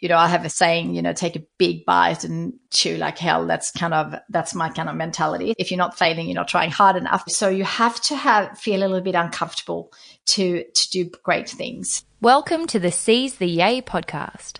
you know, I have a saying, you know, take a big bite and chew like hell. That's kind of, that's my kind of mentality. If you're not failing, you're not trying hard enough. So you have to have, feel a little bit uncomfortable to, to do great things. Welcome to the Seize the Yay podcast.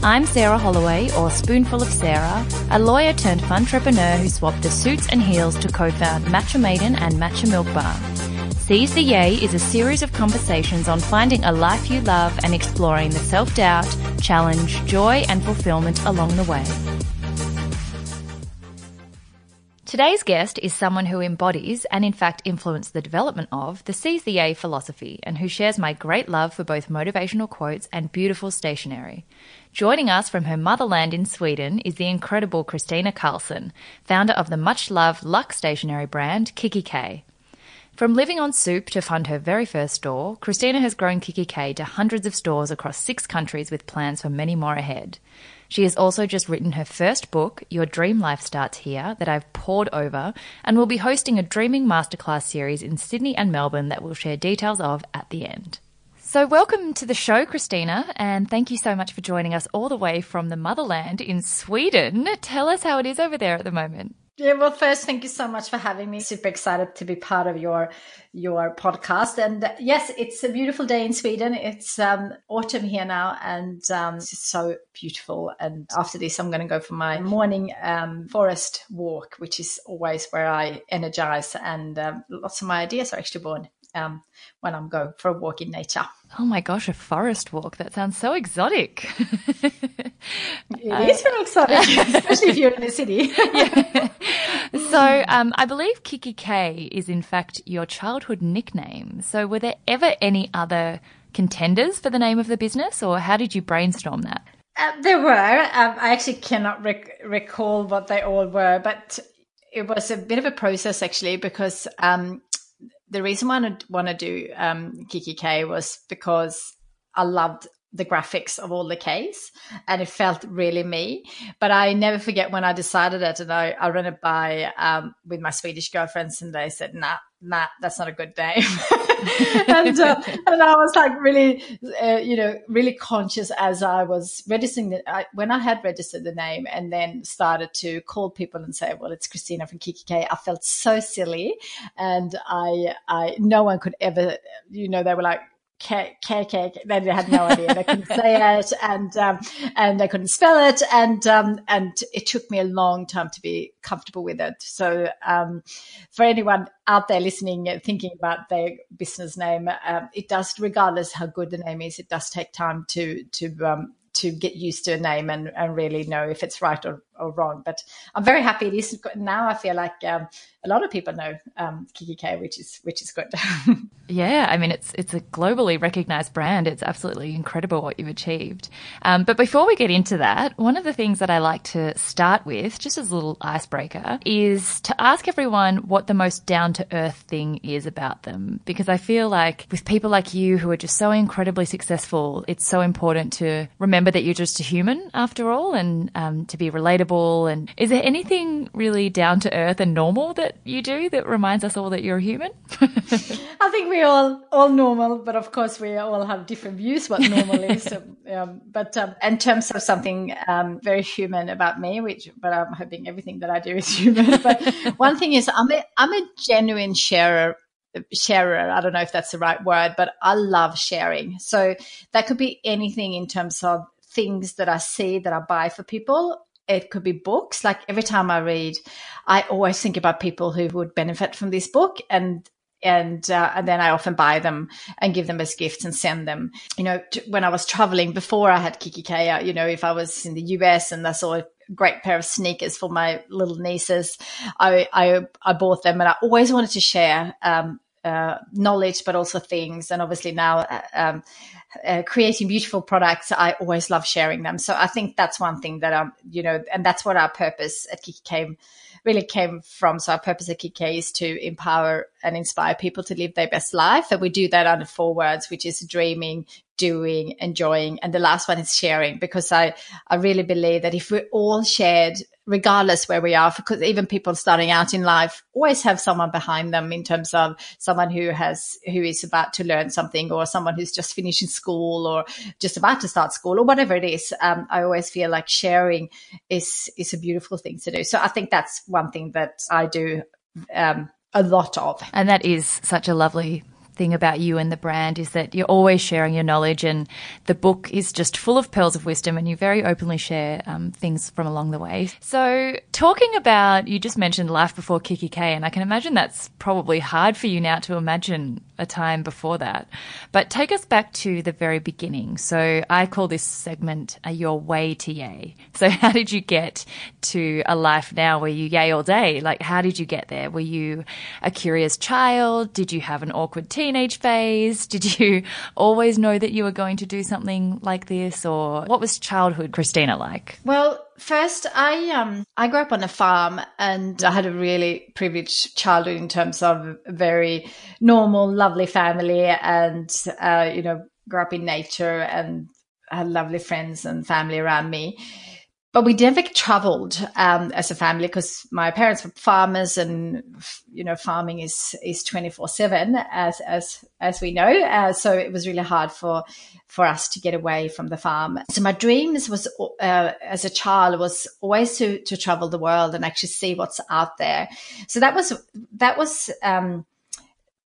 I'm Sarah Holloway, or Spoonful of Sarah, a lawyer turned entrepreneur who swapped the suits and heels to co-found Matcha Maiden and Matcha Milk Bar. Seize the Yay is a series of conversations on finding a life you love and exploring the self-doubt, challenge, joy and fulfillment along the way. Today's guest is someone who embodies and in fact influenced the development of the Seize the Yay philosophy and who shares my great love for both motivational quotes and beautiful stationery. Joining us from her motherland in Sweden is the incredible Kristina Karlsson, founder of the much loved Luck stationery brand kikki.K. From living on soup to fund her very first store, Kristina has grown kikki.K to hundreds of stores across six countries with plans for many more ahead. She has also just written her first book, Your Dream Life Starts Here, that I've pored over, and will be hosting a Dreaming Masterclass series in Sydney and Melbourne that we'll share details of at the end. So, welcome to the show, Kristina, and thank you so much for joining us all the way from the motherland in Sweden. Tell us how it is over there at the moment. Yeah, well, first, thank you so much for having me. Super excited to be part of your your podcast. And uh, yes, it's a beautiful day in Sweden. It's um, autumn here now, and um, it's so beautiful. And after this, I'm going to go for my morning um, forest walk, which is always where I energize, and um, lots of my ideas are actually born um, when I'm going for a walk in nature. Oh my gosh, a forest walk. That sounds so exotic. it uh, is very exotic, especially if you're in the city. yeah. So um, I believe kikki.K is in fact your childhood nickname. So were there ever any other contenders for the name of the business or how did you brainstorm that? Uh, there were. Um, I actually cannot rec- recall what they all were, but it was a bit of a process actually because um, the reason why I want to do um, kikki.K was because I loved the graphics of all the Ks and it felt really me. But I never forget when I decided it and I, I ran it by um, with my Swedish girlfriends and they said, nah, nah, that's not a good name. and, uh, and I was like really, uh, you know, really conscious as I was registering the, I, when I had registered the name and then started to call people and say, well, it's Kristina from kikki.K. I felt so silly. And I, I, no one could ever, you know, they were like, cake, cake. They had no idea. They couldn't say it and, um, and they couldn't spell it. And, um, and it took me a long time to be comfortable with it. So, um, for anyone out there listening, thinking about their business name, um, it does, regardless how good the name is, it does take time to, to, um, to get used to a name and, and really know if it's right or, or wrong. But I'm very happy it is now. I feel like um, a lot of people know um, kikki.K, which is which is good. yeah, I mean it's it's a globally recognized brand. It's absolutely incredible what you've achieved. Um, but before we get into that, one of the things that I like to start with, just as a little icebreaker, is to ask everyone what the most down to earth thing is about them. Because I feel like with people like you who are just so incredibly successful, it's so important to remember that you're just a human after all, and um, to be relatable. And is there anything really down to earth and normal that you do that reminds us all that you're a human? I think we all all normal, but of course we all have different views what normal is. So, um, but um, in terms of something um, very human about me, which but I'm hoping everything that I do is human. But one thing is, I'm a I'm a genuine sharer sharer. I don't know if that's the right word, but I love sharing. So that could be anything in terms of things that I see that I buy for people it could be books. Like every time I read, I always think about people who would benefit from this book and and uh, and then I often buy them and give them as gifts and send them. You know, to, when I was traveling before I had kikki.K, uh, you know, if I was in the US and I saw a great pair of sneakers for my little nieces, I I, I bought them and I always wanted to share um, uh, knowledge, but also things. And obviously now, uh, um, uh, creating beautiful products, I always love sharing them. So I think that's one thing that I'm, you know, and that's what our purpose at kikki.K really came from. So our purpose at Kikki is to empower and inspire people to live their best life. And we do that under four words, which is dreaming, doing, enjoying. And the last one is sharing, because I, I really believe that if we all shared, regardless where we are, because even people starting out in life always have someone behind them in terms of someone who has, who is about to learn something or someone who's just finishing school or just about to start school or whatever it is. Um, I always feel like sharing is, is a beautiful thing to do. So I think that's one thing that I do, um, a lot of. And that is such a lovely thing about you and the brand is that you're always sharing your knowledge, and the book is just full of pearls of wisdom, and you very openly share um, things from along the way. So, talking about, you just mentioned life before kikki.K, and I can imagine that's probably hard for you now to imagine a time before that. But take us back to the very beginning. So, I call this segment your way to yay. So, how did you get to a life now where you yay all day? Like, how did you get there? Were you a curious child? Did you have an awkward teen? Teenage phase? Did you always know that you were going to do something like this, or what was childhood Kristina like? Well, first, I um I grew up on a farm, and I had a really privileged childhood in terms of a very normal, lovely family, and uh, you know, grew up in nature and had lovely friends and family around me but we never traveled um, as a family because my parents were farmers, and you know, farming is is twenty four seven as as as we know. Uh, so it was really hard for for us to get away from the farm. So my dreams was uh, as a child was always to to travel the world and actually see what's out there. So that was that was um,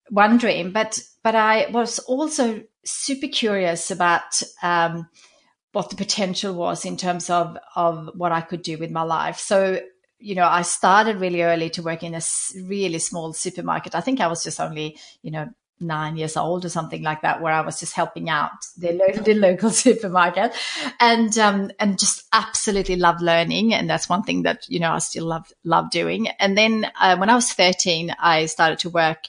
one dream, but but I was also super curious about. Um, what the potential was in terms of of what I could do with my life. So you know, I started really early to work in a really small supermarket. I think I was just only, you know, nine years old or something like that, where I was just helping out the, lo- the local supermarket, and um, and just absolutely love learning, and that's one thing that you know I still love love doing. And then uh, when I was thirteen, I started to work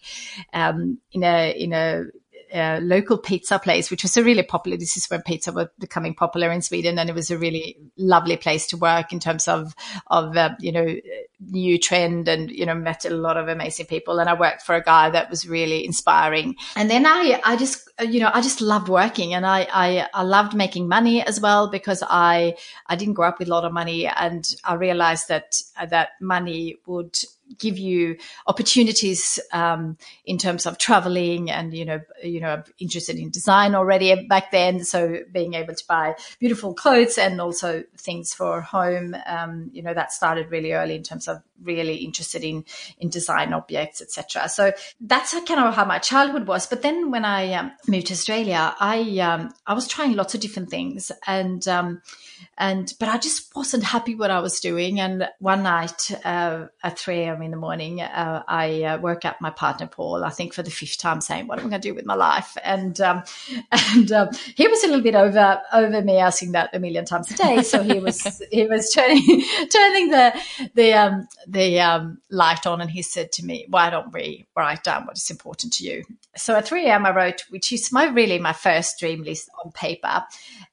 um, in a in a a local pizza place, which was a really popular. This is when pizza was becoming popular in Sweden, and it was a really lovely place to work in terms of of uh, you know new trend, and you know met a lot of amazing people. And I worked for a guy that was really inspiring. And then I I just you know I just loved working, and I I, I loved making money as well because I I didn't grow up with a lot of money, and I realized that that money would give you opportunities um, in terms of traveling and you know you know interested in design already back then. So being able to buy beautiful clothes and also things for home um, you know that started really early in terms of really interested in in design objects etc so that's kind of how my childhood was but then when i um, moved to australia i um, i was trying lots of different things and um, and but I just wasn't happy what I was doing. And one night uh, at 3 a.m. in the morning, uh, I uh, woke up my partner Paul, I think for the fifth time, saying, "What am I going to do with my life?" And um, and um, he was a little bit over over me asking that a million times a day. So he was he was turning turning the the um, the um, light on, and he said to me, "Why don't we write down what is important to you?" So at 3 a.m. I wrote, which is my really my first dream list on paper,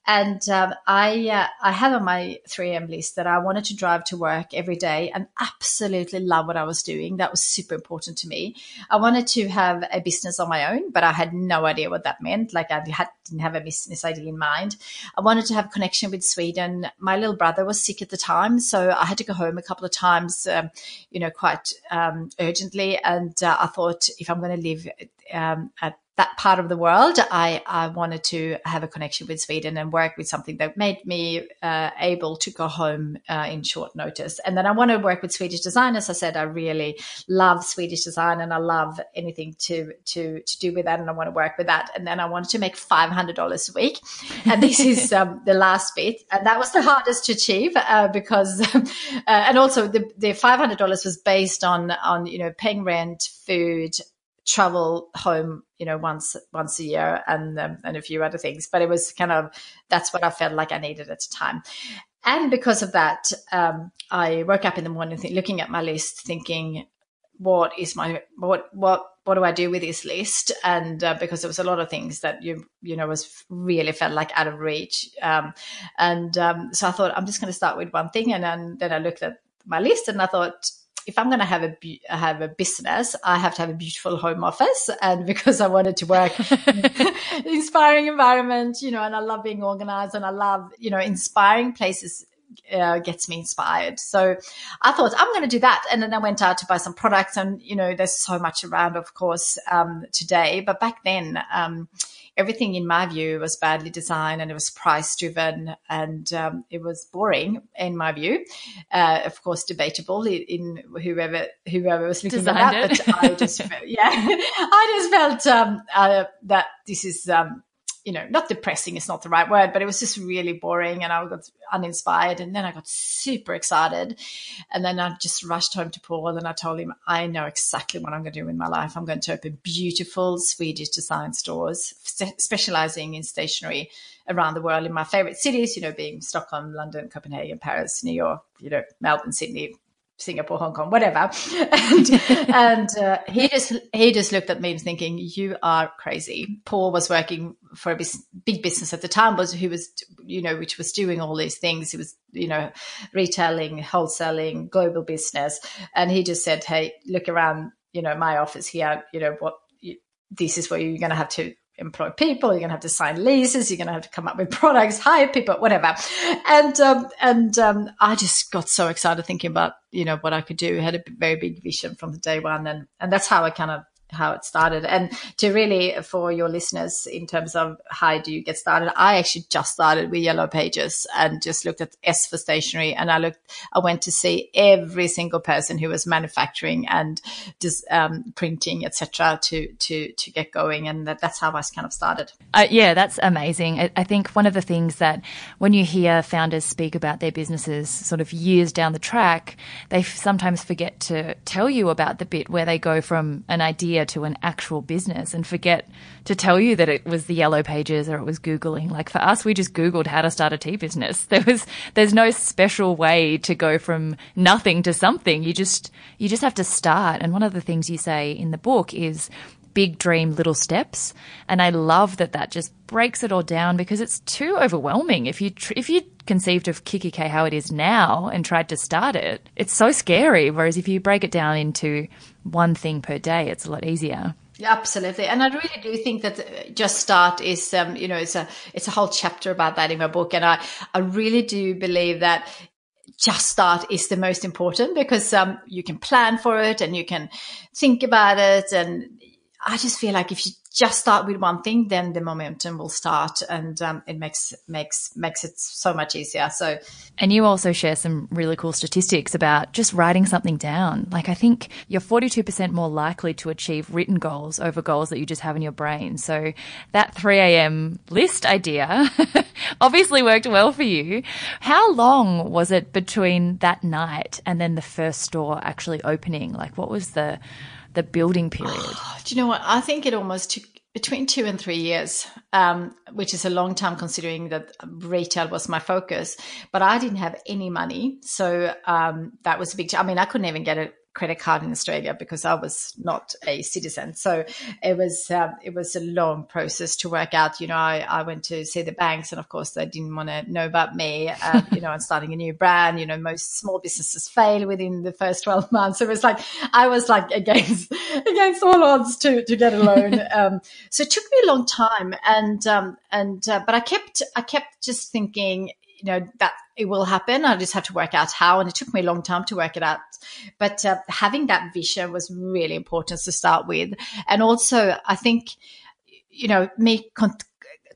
and um, I uh, I had on my 3 a.m. list that I wanted to drive to work every day and absolutely love what I was doing. That was super important to me. I wanted to have a business on my own, but I had no idea what that meant. Like I had, didn't have a business idea in mind. I wanted to have connection with Sweden. My little brother was sick at the time, so I had to go home a couple of times, um, you know, quite um, urgently. And uh, I thought if I'm going to live um, at that part of the world, I, I wanted to have a connection with Sweden and work with something that made me uh, able to go home uh, in short notice. And then I want to work with Swedish designers. I said I really love Swedish design and I love anything to to to do with that, and I want to work with that. And then I wanted to make five hundred dollars a week, and this is um, the last bit, and that was the hardest to achieve uh, because, uh, and also the the five hundred dollars was based on on you know paying rent, food travel home, you know, once once a year and um, and a few other things. But it was kind of that's what I felt like I needed at the time. And because of that, um, I woke up in the morning th- looking at my list, thinking, "What is my what what what do I do with this list?" And uh, because there was a lot of things that you you know was really felt like out of reach, um, and um, so I thought I'm just going to start with one thing, and then then I looked at my list and I thought if I'm going to have a have a business, I have to have a beautiful home office, and because I wanted to work inspiring environment, you know, and I love being organized, and I love you know inspiring places uh, gets me inspired. So I thought I'm going to do that, and then I went out to buy some products, and you know, there's so much around, of course, um, today, but back then. Um, everything in my view was badly designed and it was price driven and um, it was boring in my view uh, of course debatable in, whoever whoever was looking Designed at that it. but i just felt, yeah i just felt um, uh, that this is um, you know, not depressing is not the right word, but it was just really boring and I got uninspired. And then I got super excited. And then I just rushed home to Paul and I told him, I know exactly what I'm going to do in my life. I'm going to open beautiful Swedish design stores, specializing in stationery around the world in my favorite cities, you know, being Stockholm, London, Copenhagen, Paris, New York, you know, Melbourne, Sydney, Singapore, Hong Kong, whatever. And, and uh, he just he just looked at me thinking, "You are crazy." Paul was working for a bis- big business at the time, was who was you know which was doing all these things. He was you know retailing, wholesaling, global business, and he just said, "Hey, look around. You know my office here. You know what." This is where you're going to have to employ people. You're going to have to sign leases. You're going to have to come up with products, hire people, whatever. And um, and um, I just got so excited thinking about you know what I could do. I had a very big vision from the day one, and and that's how I kind of how it started. And to really, for your listeners, in terms of how do you get started, I actually just started with Yellow Pages and just looked at S for stationery. And I looked, I went to see every single person who was manufacturing and just um, printing, etc., to to to get going. And that, that's how I kind of started. Uh, yeah, that's amazing. I, I think one of the things that when you hear founders speak about their businesses, sort of years down the track, they sometimes forget to tell you about the bit where they go from an idea to an actual business and forget to tell you that it was the yellow pages or it was Googling. Like for us, we just Googled how to start a tea business. There was, there's no special way to go from nothing to something. You just, you just have to start. And one of the things you say in the book is big dream, little steps. And I love that that just breaks it all down because it's too overwhelming. If you, tr- if you conceived of kikki.K how it is now and tried to start it, it's so scary. Whereas if you break it down into one thing per day, it's a lot easier. Absolutely, and I really do think that uh, just start is, um, you know, it's a it's a whole chapter about that in my book, and I I really do believe that just start is the most important because um, you can plan for it and you can think about it, and I just feel like if you just start with one thing, then the momentum will start, and um, it makes makes makes it so much easier. So, and you also share some really cool statistics about just writing something down. Like I think you're 42% more likely to achieve written goals over goals that you just have in your brain. So that 3 a.m. list idea obviously worked well for you. How long was it between that night and then the first store actually opening? Like, what was the the building period? Oh, do you know what? I think it almost took between two and three years, um, which is a long time considering that retail was my focus. But I didn't have any money, so um, that was a big. I mean, I couldn't even get a credit card in Australia because I was not a citizen. So it was um, it was a long process to work out. You know, I, I went to see the banks, and of course they didn't want to know about me. Uh, you know, and starting a new brand. You know, most small businesses fail within the first twelve months. So it was like I was like against against all odds to to get a loan. Um, so it took me a long time, and um, and uh, but I kept I kept just thinking you know that it will happen. I just have to work out how, and it took me a long time to work it out. But uh, having that vision was really important to start with, and also I think you know me. Con-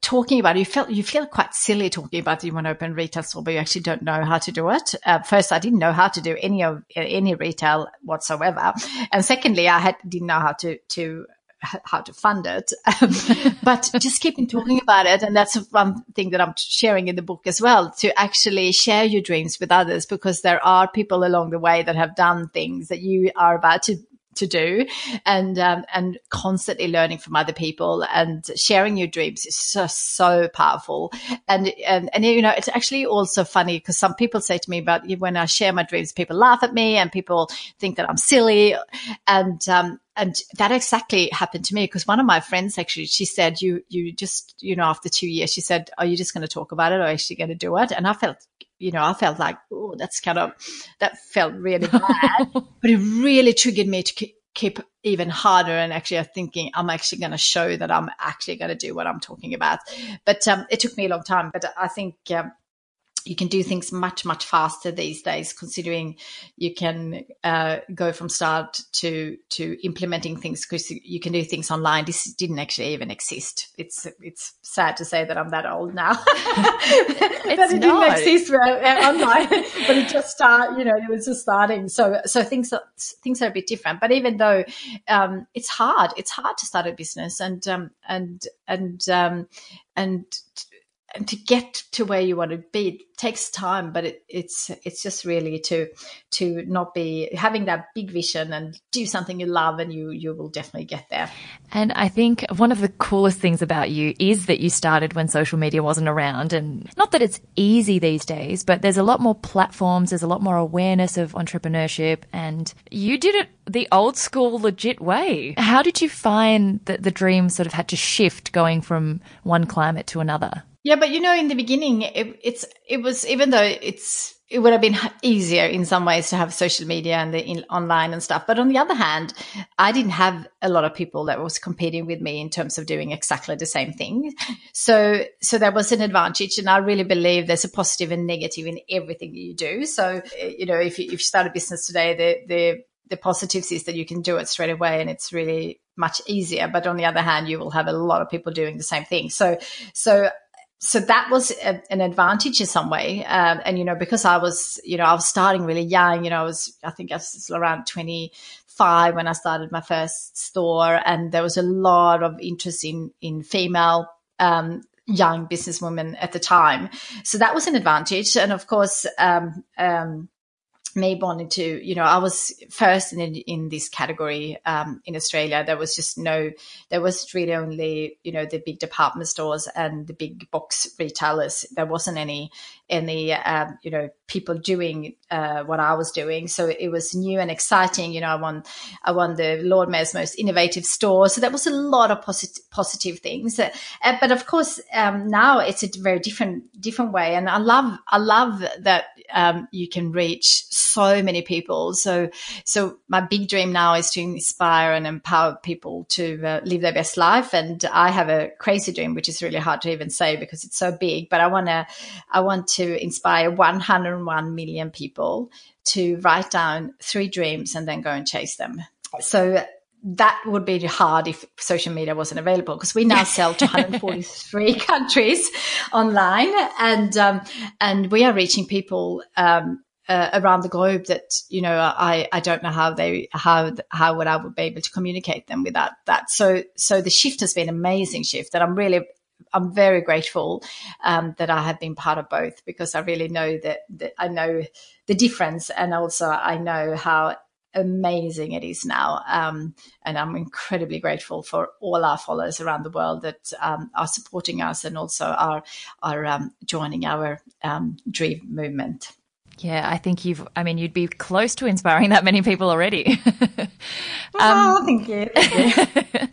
talking about it, you feel you feel quite silly talking about you want to open retail store, but you actually don't know how to do it. Uh, first, I didn't know how to do any of any retail whatsoever, and secondly, I had didn't know how to to how to fund it. Um, but just keeping talking about it. And that's one thing that I'm sharing in the book as well to actually share your dreams with others because there are people along the way that have done things that you are about to to do and um, and constantly learning from other people and sharing your dreams is so so powerful and and, and you know it's actually also funny because some people say to me about when I share my dreams people laugh at me and people think that I'm silly and um, and that exactly happened to me because one of my friends actually she said you you just you know after two years she said are you just going to talk about it or are you actually going to do it and I felt you know, I felt like, oh, that's kind of, that felt really bad, but it really triggered me to keep even harder and actually I'm thinking I'm actually going to show that I'm actually going to do what I'm talking about. But um, it took me a long time, but I think um, you can do things much much faster these days considering you can uh, go from start to to implementing things because you can do things online. This didn't actually even exist. It's it's sad to say that i'm that old now. That it not. didn't exist uh, online. But it just start you know it was just starting. So so things are things are a bit different. But even though um, it's hard. It's hard to start a business. And um, and and um, and and to get to where you want to be it takes time but it, it's it's just really to to not be having that big vision and do something you love and you you will definitely get there. And i think one of the coolest things about you is that you started when social media wasn't around and not that it's easy these days but there's a lot more platforms there's a lot more awareness of entrepreneurship and you did it the old school legit way. How did you find that the dream sort of had to shift going from one climate to another yeah, but you know, in the beginning, it, it's it was even though it's it would have been easier in some ways to have social media and the in, online and stuff. But on the other hand, I didn't have a lot of people that was competing with me in terms of doing exactly the same thing. So, so that was an advantage. And I really believe there's a positive and negative in everything that you do. So, eh, you know, if you, if you start a business today, the, the, the positives is that you can do it straight away and it's really much easier. But on the other hand, you will have a lot of people doing the same thing. So, so so that was a, an advantage in some way. Um, and, you know, because I was, you know, I was starting really young, you know, I was, I think I was around 25 when I started my first store and there was a lot of interest in, in female, um, young businesswomen at the time. So that was an advantage. And of course, um, um, me wanting to, you know, I was first in in this category um, in Australia. There was just no, there was really only, you know, the big department stores and the big box retailers. There wasn't any any um, you know people doing uh, what I was doing. So it was new and exciting. You know, I won I won the Lord Mayor's most innovative store. So that was a lot of positive positive things. Uh, but of course, um, now it's a very different different way, and I love I love that um, you can reach so many people. So so my big dream now is to inspire and empower people to uh, live their best life. And I have a crazy dream, which is really hard to even say because it's so big. But I want to I want to inspire 101 million people to write down three dreams and then go and chase them. So that would be hard if social media wasn't available because we now sell to 143 countries online and um, and we are reaching people um, uh, around the globe that you know I, I don't know how they how how would I would be able to communicate them without that. So so the shift has been an amazing shift and I'm really I'm very grateful um, that I have been part of both because I really know that, that I know the difference and also I know how amazing it is now. Um, and I'm incredibly grateful for all our followers around the world that um, are supporting us and also are are um, joining our um, dream movement. Yeah, I think you've, I mean, you'd be close to inspiring that many people already. oh, um, thank you. Thank you.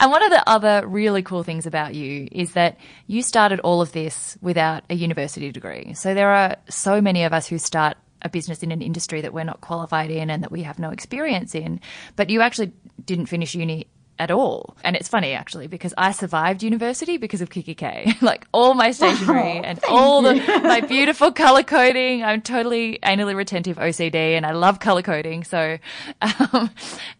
and one of the other really cool things about you is that you started all of this without a university degree. So there are so many of us who start a business in an industry that we're not qualified in and that we have no experience in, but you actually didn't finish uni at all. And it's funny actually because I survived university because of kikki.K. like all my stationery oh, and all the my beautiful color coding. I'm totally anally retentive OCD and I love color coding. So um,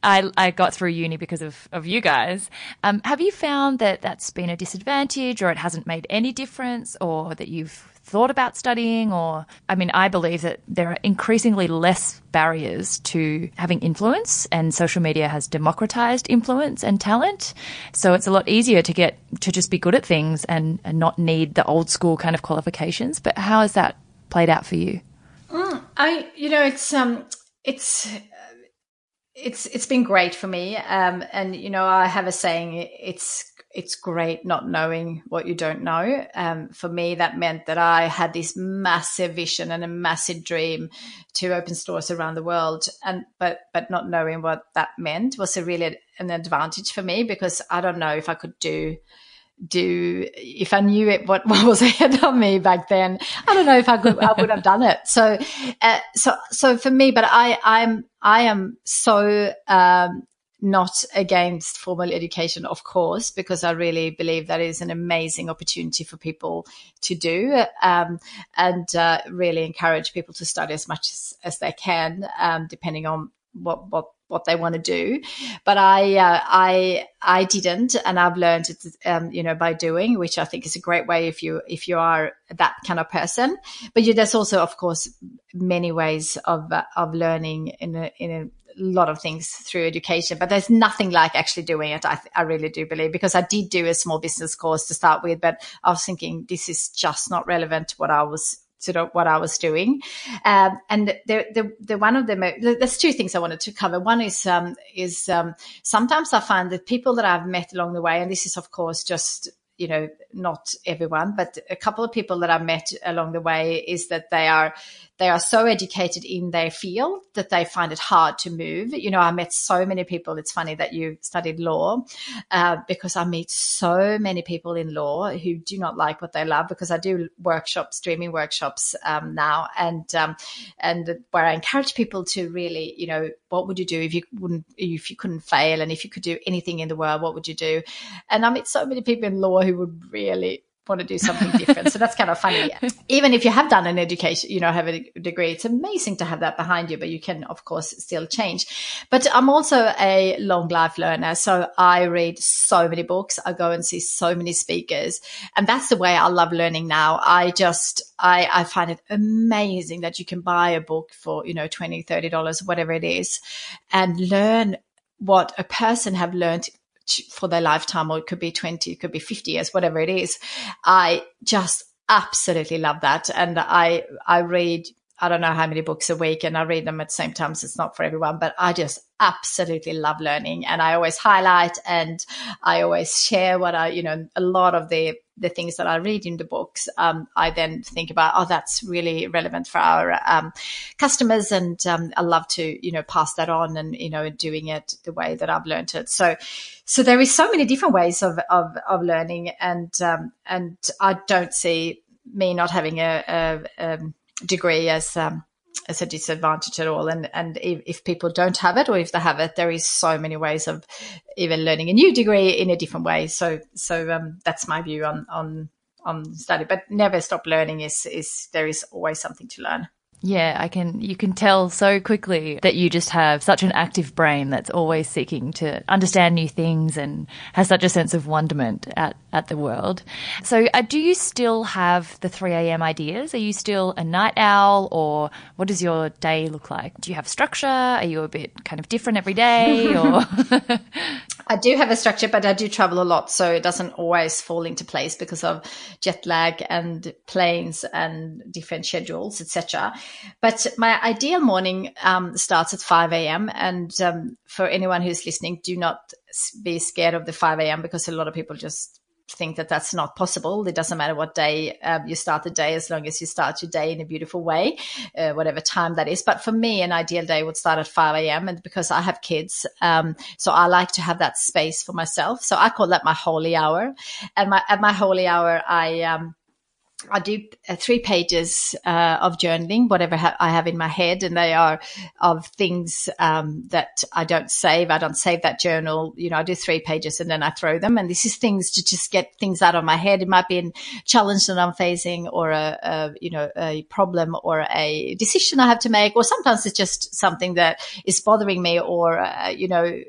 I I got through uni because of of you guys. Um, have you found that that's been a disadvantage or it hasn't made any difference or that you've thought about studying or I mean I believe that there are increasingly less barriers to having influence and social media has democratized influence and talent. So it's a lot easier to get to just be good at things and, and not need the old school kind of qualifications. But how has that played out for you? Mm, I you know it's um it's it's it's been great for me. Um and you know I have a saying it's it's great not knowing what you don't know. Um, for me, that meant that I had this massive vision and a massive dream to open stores around the world, and but but not knowing what that meant was a really an advantage for me because I don't know if I could do do if I knew it what, what was ahead of me back then. I don't know if I could I would have done it. So uh, so so for me, but I I'm I am so um, not against formal education, of course, because I really believe that is an amazing opportunity for people to do um, and uh, really encourage people to study as much as, as they can, um, depending on what what what they want to do. But I uh, I I didn't, and I've learned it, um, you know, by doing, which I think is a great way if you if you are that kind of person. But you, there's also, of course, many ways of uh, of learning in a in a lot of things through education, but there's nothing like actually doing it. I, I really do believe because I did do a small business course to start with, but I was thinking this is just not relevant to what I was sort of what I was doing. Um, and the, the, the one of them, there's two things I wanted to cover. One is, um, is, um, sometimes I find that people that I've met along the way, and this is of course just, you know, not everyone, but a couple of people that I've met along the way is that they are, they are so educated in their field that they find it hard to move. You know, I met so many people. It's funny that you studied law uh, because I meet so many people in law who do not like what they love because I do workshops, streaming workshops um, now, and um, and where I encourage people to really, you know, what would you do if you wouldn't, if you couldn't fail, and if you could do anything in the world, what would you do? And I meet so many people in law who would really want to do something different. so that's kind of funny. Even if you have done an education, you know, have a degree, it's amazing to have that behind you, but you can, of course, still change. But I'm also a long life learner. So I read so many books. I go and see so many speakers. And that's the way I love learning now. I just, I, I find it amazing that you can buy a book for, you know, 20, $30, whatever it is, and learn what a person have learned for their lifetime, or it could be 20, it could be 50 years, whatever it is. I just absolutely love that. And I, I read, I don't know how many books a week and I read them at the same time. So it's not for everyone, but I just absolutely love learning and I always highlight and I always share what I, you know, a lot of the, the things that I read in the books. Um, I then think about, oh, that's really relevant for our um, customers. And um, I love to, you know, pass that on and, you know, doing it the way that I've learned it. So, so there is so many different ways of, of, of learning and, um, and I don't see me not having a, a, a degree as, um, as a disadvantage at all. And and if, if, people don't have it, or if they have it, there is so many ways of even learning a new degree in a different way. So so um, that's my view on on on study. But never stop learning. Is is there is always something to learn. Yeah, I can you can tell so quickly that you just have such an active brain that's always seeking to understand new things and has such a sense of wonderment at, at the world. So, uh, do you still have the 3 a.m. ideas? Are you still a night owl or what does your day look like? Do you have structure? Are you a bit kind of different every day or I do have a structure, but I do travel a lot, so it doesn't always fall into place because of jet lag and planes and different schedules, etc. But my ideal morning um, starts at 5 a.m. And um, for anyone who's listening, do not be scared of the 5 a.m. because a lot of people just think that that's not possible. It doesn't matter what day um, you start the day, as long as you start your day in a beautiful way, uh, whatever time that is. But for me, an ideal day would start at 5 a.m. And because I have kids, um, so I like to have that space for myself. So I call that my holy hour. And my, at my holy hour, I, um, I do uh, three pages uh, of journaling, whatever ha- I have in my head, and they are of things um, that I don't save. I don't save that journal. You know, I do three pages and then I throw them. And this is things to just get things out of my head. It might be a challenge that I'm facing, or a, a you know a problem, or a decision I have to make, or sometimes it's just something that is bothering me, or uh, you know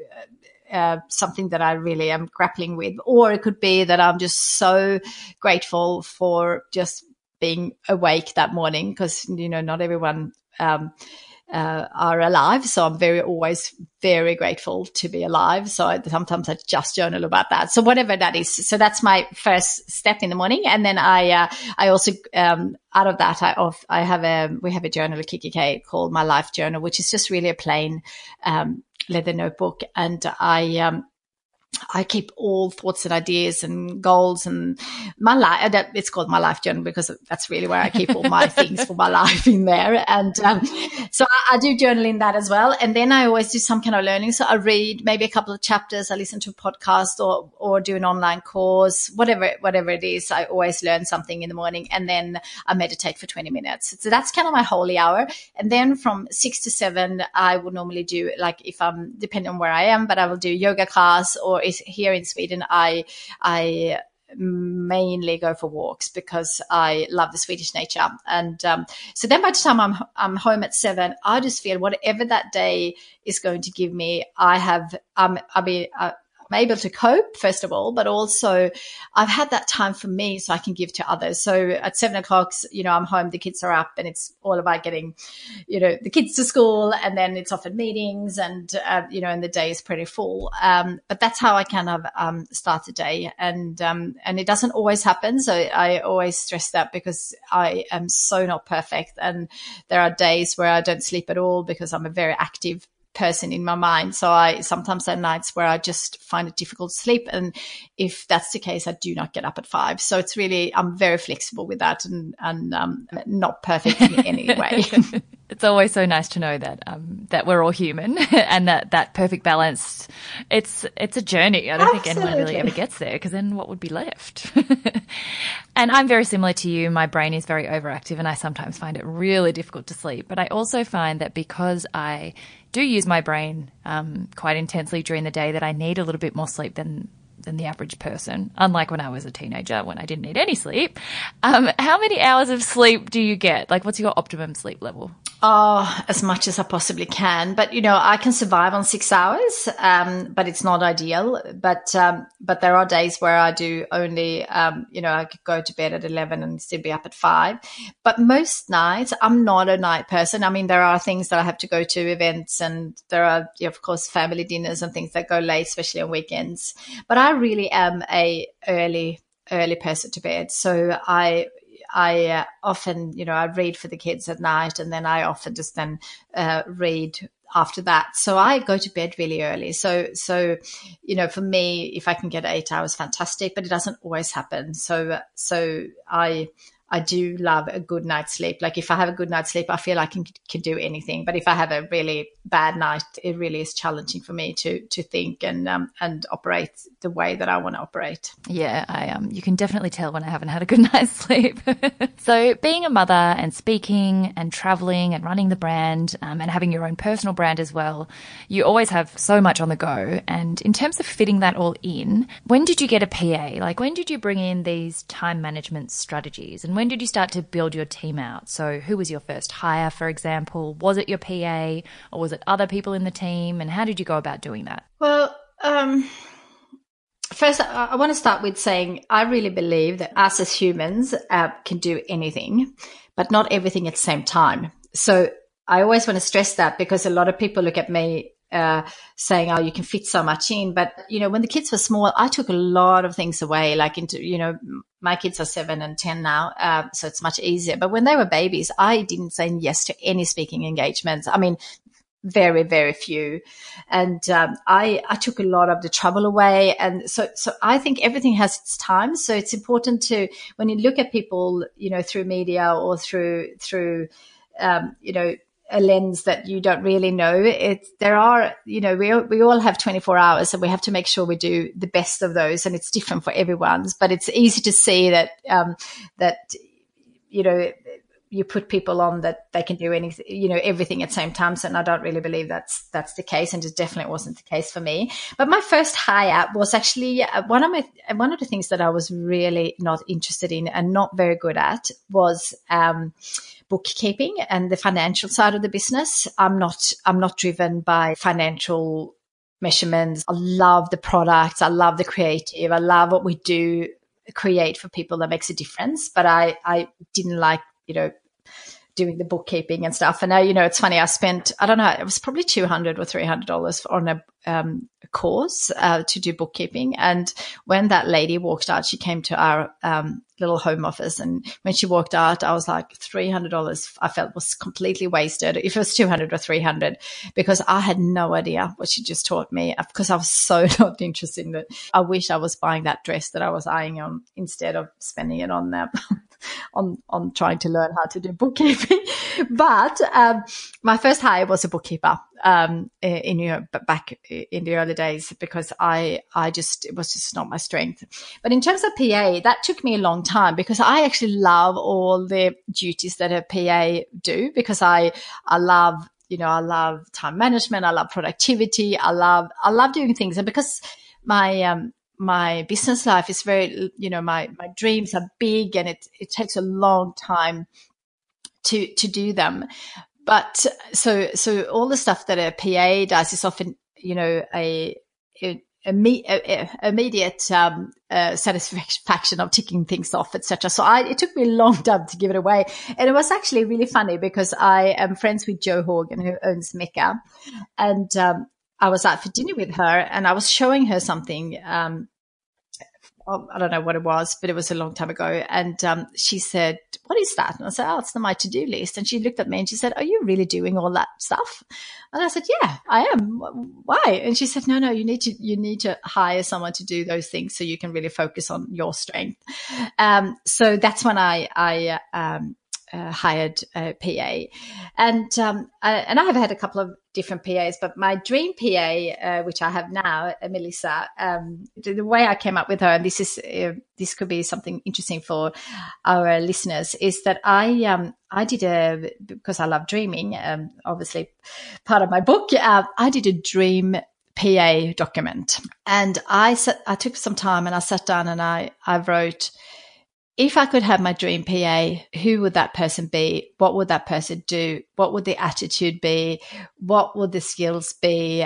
uh, something that I really am grappling with, or it could be that I'm just so grateful for just being awake that morning because you know not everyone um, uh, are alive. So I'm very always very grateful to be alive. So I, sometimes I just journal about that. So whatever that is. So that's my first step in the morning. And then I, uh, I also, um, out of that, I, I have a, we have a journal at Kikki called my life journal, which is just really a plain, um, leather notebook. And I, um, I keep all thoughts and ideas and goals and my life. It's called my life journal because that's really where I keep all my things for my life in there. And um, so I, I, do journaling that as well. And then I always do some kind of learning. So I read maybe a couple of chapters. I listen to a podcast or or do an online course, whatever whatever it is. I always learn something in the morning, and then I meditate for twenty minutes. So that's kind of my holy hour. And then from six to seven, I would normally do like if I'm depending on where I am, but I will do yoga class or is here in Sweden, I I mainly go for walks because I love the Swedish nature. And um, so then by the time I'm I'm home at seven, I just feel whatever that day is going to give me, I have um I mean. Uh, I'm able to cope, first of all, but also I've had that time for me so I can give to others. So at seven o'clock, you know, I'm home, the kids are up and it's all about getting, you know, the kids to school and then it's often meetings and, uh, you know, and the day is pretty full. Um, but that's how I kind of, um, start the day. And, um, and it doesn't always happen. So I always stress that because I am so not perfect. And there are days where I don't sleep at all because I'm a very active person in my mind. So I sometimes have nights where I just find it difficult to sleep. And if that's the case, I do not get up at five. So it's really, I'm very flexible with that and, and um, not perfect in any way. it's always so nice to know that um, that we're all human and that that perfect balance it's it's a journey i don't Absolutely. think anyone really ever gets there because then what would be left and i'm very similar to you my brain is very overactive and i sometimes find it really difficult to sleep but i also find that because i do use my brain um, quite intensely during the day that i need a little bit more sleep than than the average person, unlike when I was a teenager when I didn't need any sleep. Um, how many hours of sleep do you get? Like, what's your optimum sleep level? Oh, as much as I possibly can. But you know, I can survive on six hours, um, but it's not ideal. But um, but there are days where I do only, um, you know, I could go to bed at eleven and still be up at five. But most nights, I'm not a night person. I mean, there are things that I have to go to events, and there are, you know, of course, family dinners and things that go late, especially on weekends. But I really am a early early person to bed. So I I uh, often, you know, I read for the kids at night and then I often just then uh, read after that. So I go to bed really early. So, so, you know, for me, if I can get eight hours, fantastic, but it doesn't always happen. So, so I, I do love a good night's sleep. Like if I have a good night's sleep, I feel I can can do anything. But if I have a really bad night, it really is challenging for me to to think and um, and operate the way that I want to operate. Yeah, I um, you can definitely tell when I haven't had a good night's sleep. so being a mother and speaking and traveling and running the brand um, and having your own personal brand as well, you always have so much on the go. And in terms of fitting that all in, when did you get a PA? Like when did you bring in these time management strategies and when did you start to build your team out? So, who was your first hire, for example? Was it your PA or was it other people in the team? And how did you go about doing that? Well, um, first, I, I want to start with saying I really believe that us as humans uh, can do anything, but not everything at the same time. So, I always want to stress that because a lot of people look at me uh, saying, "Oh, you can fit so much in." But you know, when the kids were small, I took a lot of things away. Like into, you know, my kids are seven and ten now, uh, so it's much easier. But when they were babies, I didn't say yes to any speaking engagements. I mean, very very few and um, i i took a lot of the trouble away and so so i think everything has its time so it's important to when you look at people you know through media or through through um, you know a lens that you don't really know. It's there are, you know, we we all have 24 hours, and we have to make sure we do the best of those, and it's different for everyone's. But it's easy to see that um, that you know you put people on that they can do anything, you know, everything at the same time. So, and I don't really believe that's that's the case, and it definitely wasn't the case for me. But my first hire was actually uh, one of my one of the things that I was really not interested in and not very good at was. Um, bookkeeping and the financial side of the business. I'm not, I'm not driven by financial measurements. I love the products. I love the creative. I love what we do create for people that makes a difference. But I, I didn't like, you know, doing the bookkeeping and stuff. And now, you know, it's funny. I spent, I don't know, it was probably 200 or $300 on a, um, course uh, to do bookkeeping. And when that lady walked out, she came to our um, little home office. And when she walked out, I was like, $300 I felt was completely wasted. If it was 200 or 300 because I had no idea what she just taught me because I was so not interested in it. I wish I was buying that dress that I was eyeing on instead of spending it on that. on on trying to learn how to do bookkeeping. but um, my first hire was a bookkeeper um, in know, back in the early days because I I just it was just not my strength. But in terms of PA, that took me a long time because I actually love all the duties that a PA do because I I love you know I love time management, I love productivity, I love I love doing things, and because my um, my business life is very, you know, my, my dreams are big and it, it takes a long time to, to do them. But so, so all the stuff that a PA does is often, you know, a, a, immediate um, uh, satisfaction of ticking things off, etc. So I, it took me a long time to give it away, and it was actually really funny because I am friends with Jo Horgan, who owns Mecca, and um, I was out for dinner with her and I was showing her something. Um, I don't know what it was, but it was a long time ago. And um, she said, What is that? And I said, Oh, it's my to do list. And she looked at me and she said, Are you really doing all that stuff? And I said, Yeah, I am. Why? And she said, No, no, you need to you need to hire someone to do those things so you can really focus on your strength. Um, so that's when I I um, uh, hired PA, and um, I, and I have had a couple of different PAs, but my dream PA, uh, which I have now, Melissa, um, the, the, way I came up with her, and this is uh, this could be something interesting for our listeners, is that I um, I did a because I love dreaming, um, obviously part of my book. Uh, I did a dream PA document, and I sat, I took some time and I sat down and I I wrote if I could have my dream PA, who would that person be? What would that person do? What would the attitude be? What would the skills be?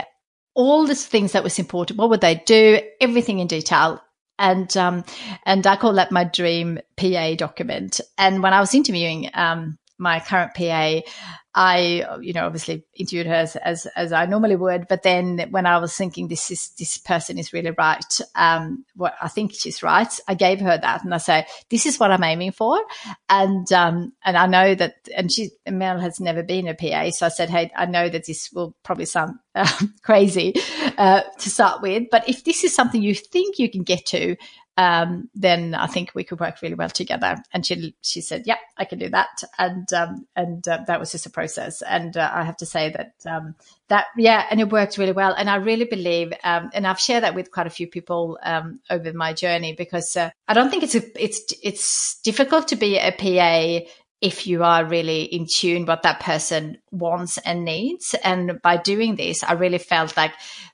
All the things that was important. What would they do? Everything in detail. And um, and I call that my dream PA document. And when I was interviewing um, my current PA, I, you know, obviously interviewed her as, as, as, I normally would. But then when I was thinking this is, this person is really right, um, what I think she's right, I gave her that and I say, this is what I'm aiming for. And, um, and I know that, and she, Mel has never been a PA. So I said, Hey, I know that this will probably sound uh, crazy, uh, to start with, but if this is something you think you can get to, um, then I think we could work really well together. And she she said, "Yeah, I can do that." And um, and uh, that was just a process. And uh, I have to say that um, that yeah, and it worked really well. And I really believe, um, and I've shared that with quite a few people um, over my journey because uh, I don't think it's a, it's it's difficult to be a PA if you are really in tune what that person wants and needs. And by doing this, I really felt like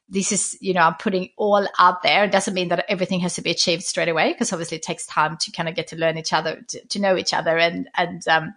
this is, you know, I'm putting all out there. It doesn't mean that everything has to be achieved straight away because obviously it takes time to kind of get to learn each other, to, to know each other and, and, um,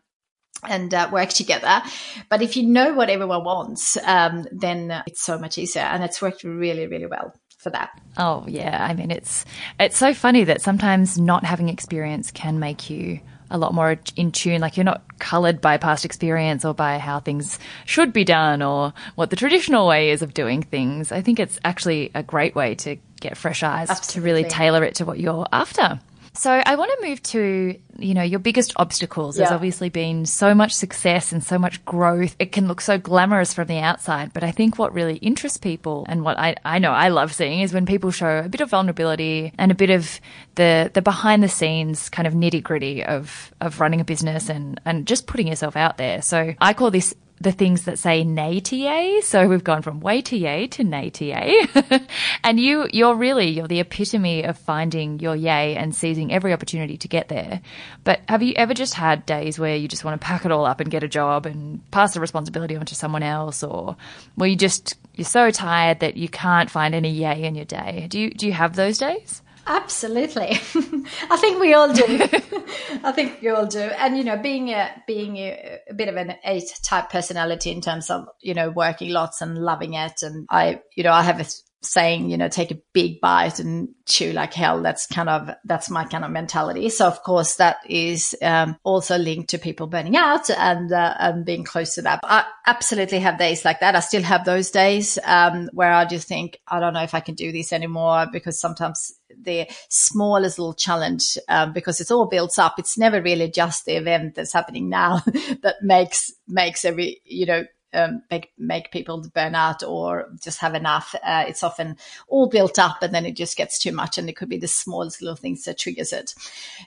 and uh, work together. But if you know what everyone wants, um, then it's so much easier, and it's worked really, really well for that. Oh yeah, I mean it's it's so funny that sometimes not having experience can make you a lot more in tune. Like you're not colored by past experience or by how things should be done or what the traditional way is of doing things. I think it's actually a great way to get fresh eyes Absolutely. to really tailor it to what you're after. So I want to move to, you know, your biggest obstacles. There's obviously been so much success and so much growth. It can look so glamorous from the outside, but I think what really interests people and what I, I know I love seeing is when people show a bit of vulnerability and a bit of the, the behind the scenes kind of nitty gritty of, of running a business and, and just putting yourself out there. So I call this the things that say nay yay. So we've gone from way to yay to nay yay. and you, you're really, you're the epitome of finding your yay and seizing every opportunity to get there. But have you ever just had days where you just want to pack it all up and get a job and pass the responsibility on to someone else or where you just, you're so tired that you can't find any yay in your day? Do you, do you have those days? Absolutely, I think we all do. I think we all do, and you know, being a being a, a, bit of an eight type personality in terms of you know working lots and loving it, and I you know I have a saying, you know, take a big bite and chew like hell. That's kind of, that's my kind of mentality. So of course that is um, also linked to people burning out and, uh, and being close to that. I absolutely have days like that. I still have those days um, where I just think, I don't know if I can do this anymore because sometimes the smallest little challenge, um, because it's all built up. It's never really just the event that's happening now that makes, makes every, you know, um, make make people burn out or just have enough. Uh, it's often all built up, and then it just gets too much, and it could be the smallest little things that triggers it.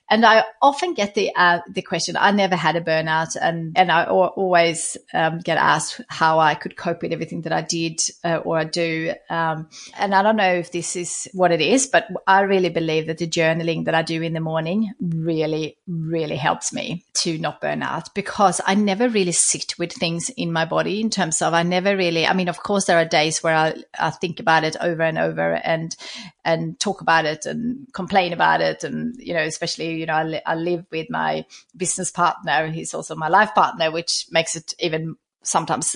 And I often get the uh, the question. I never had a burnout, and and I always um, get asked how I could cope with everything that I did uh, or I do. Um, and I don't know if this is what it is, but I really believe that the journaling that I do in the morning really really helps me to not burn out because I never really sit with things in my body in terms of I never really I mean of course there are days where I, I think about it over and over and and talk about it and complain about it. And you know especially you know I, li- I live with my business partner. He's also my life partner which makes it even sometimes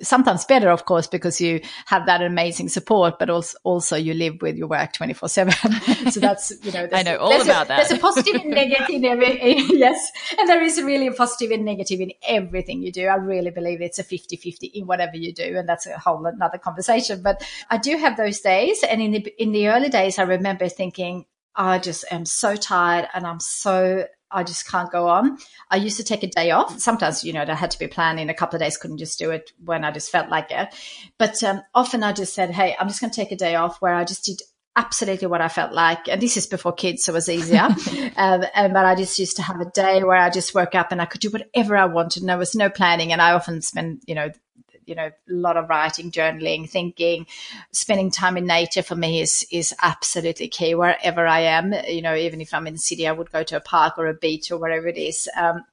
sometimes better, of course, because you have that amazing support, but also, also you live with your work 24 seven. So that's, you know, I know all about a, that. There's a positive and negative in every, yes. And there is really a positive and negative in everything you do. I really believe it's a 50 50 in whatever you do. And that's a whole another conversation. But I do have those days. And in the, in the early days, I remember thinking, I just am so tired and I'm so I just can't go on. I used to take a day off. Sometimes, you know, I had to be planning a couple of days, couldn't just do it when I just felt like it. But um, often I just said, hey, I'm just going to take a day off where I just did absolutely what I felt like. And this is before kids, so it was easier. um, and, but I just used to have a day where I just woke up and I could do whatever I wanted. And there was no planning. And I often spend, you know, you know, a lot of writing, journaling, thinking, spending time in nature for me is is absolutely key wherever I am. You know, even if I'm in the city, I would go to a park or a beach or wherever it is. Um,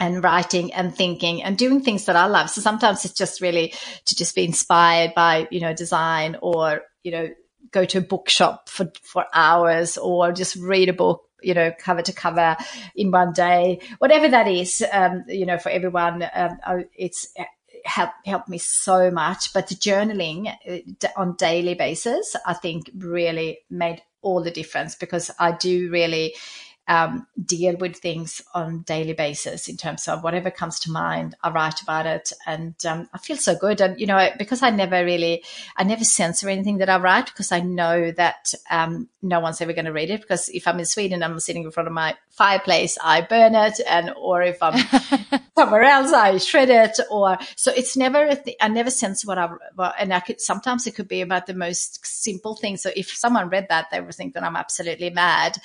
and writing and thinking and doing things that I love. So sometimes it's just really to just be inspired by, you know, design or, you know, go to a bookshop for, for hours or just read a book you know, cover to cover in one day, whatever that is, um, you know, for everyone, um, it's help helped me so much. But the journaling uh, on daily basis, I think, really made all the difference because I do really um, deal with things on daily basis in terms of whatever comes to mind. I write about it, and um, I feel so good. And you know, because I never really, I never censor anything that I write because I know that um, no one's ever going to read it. Because if I'm in Sweden, I'm sitting in front of my fireplace, I burn it, and or if I'm somewhere else, I shred it. Or so it's never. Th- I never censor what I. Well, and I could sometimes it could be about the most simple things. So if someone read that, they would think that I'm absolutely mad.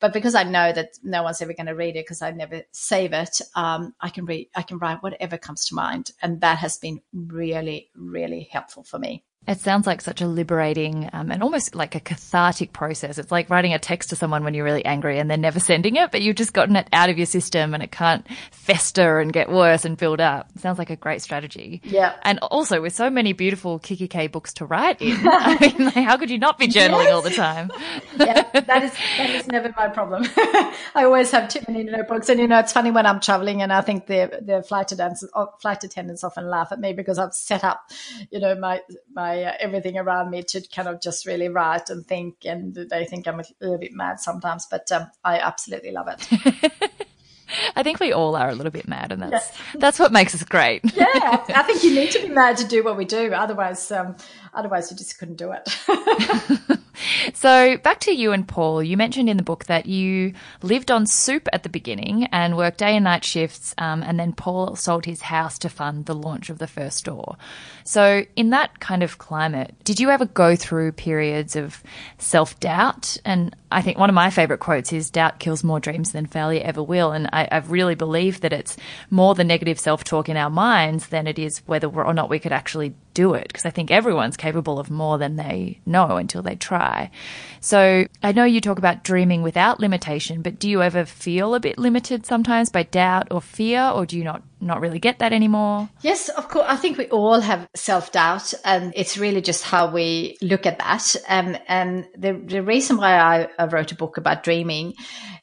But because I know that no one's ever going to read it because I never save it. Um, I can read, I can write whatever comes to mind, and that has been really, really helpful for me. It sounds like such a liberating um, and almost like a cathartic process. It's like writing a text to someone when you're really angry and then never sending it, but you've just gotten it out of your system and it can't fester and get worse and build up. It sounds like a great strategy. Yeah. And also with so many beautiful kikki.K books to write in, I mean, like, how could you not be journaling yes. all the time? yeah, that is that is never my problem. I always have too many notebooks, and you know, it's funny when I'm traveling, and I think the the flight attendants flight attendants often laugh at me because I've set up, you know, my my my uh, everything around me to kind of just really write and think, and they think I'm a little bit mad sometimes, but um, I absolutely love it. I think we all are a little bit mad, and that's that's what makes us great. yeah, I think you need to be mad to do what we do. Otherwise, um, otherwise you just couldn't do it. so back to you and Paul. You mentioned in the book that you lived on soup at the beginning and worked day and night shifts, um, and then Paul sold his house to fund the launch of the first store. So in that kind of climate, did you ever go through periods of self doubt? And I think one of my favorite quotes is "Doubt kills more dreams than failure ever will," and I, I've really believed that it's more the negative self talk in our minds than it is whether or not we could actually do it because I think everyone's capable of more than they know until they try. So I know you talk about dreaming without limitation, but do you ever feel a bit limited sometimes by doubt or fear, or do you not not really get that anymore? Yes, of course. I think we all have self doubt, and it's really just how we look at that. Um, and the the reason why I, I wrote a book about dreaming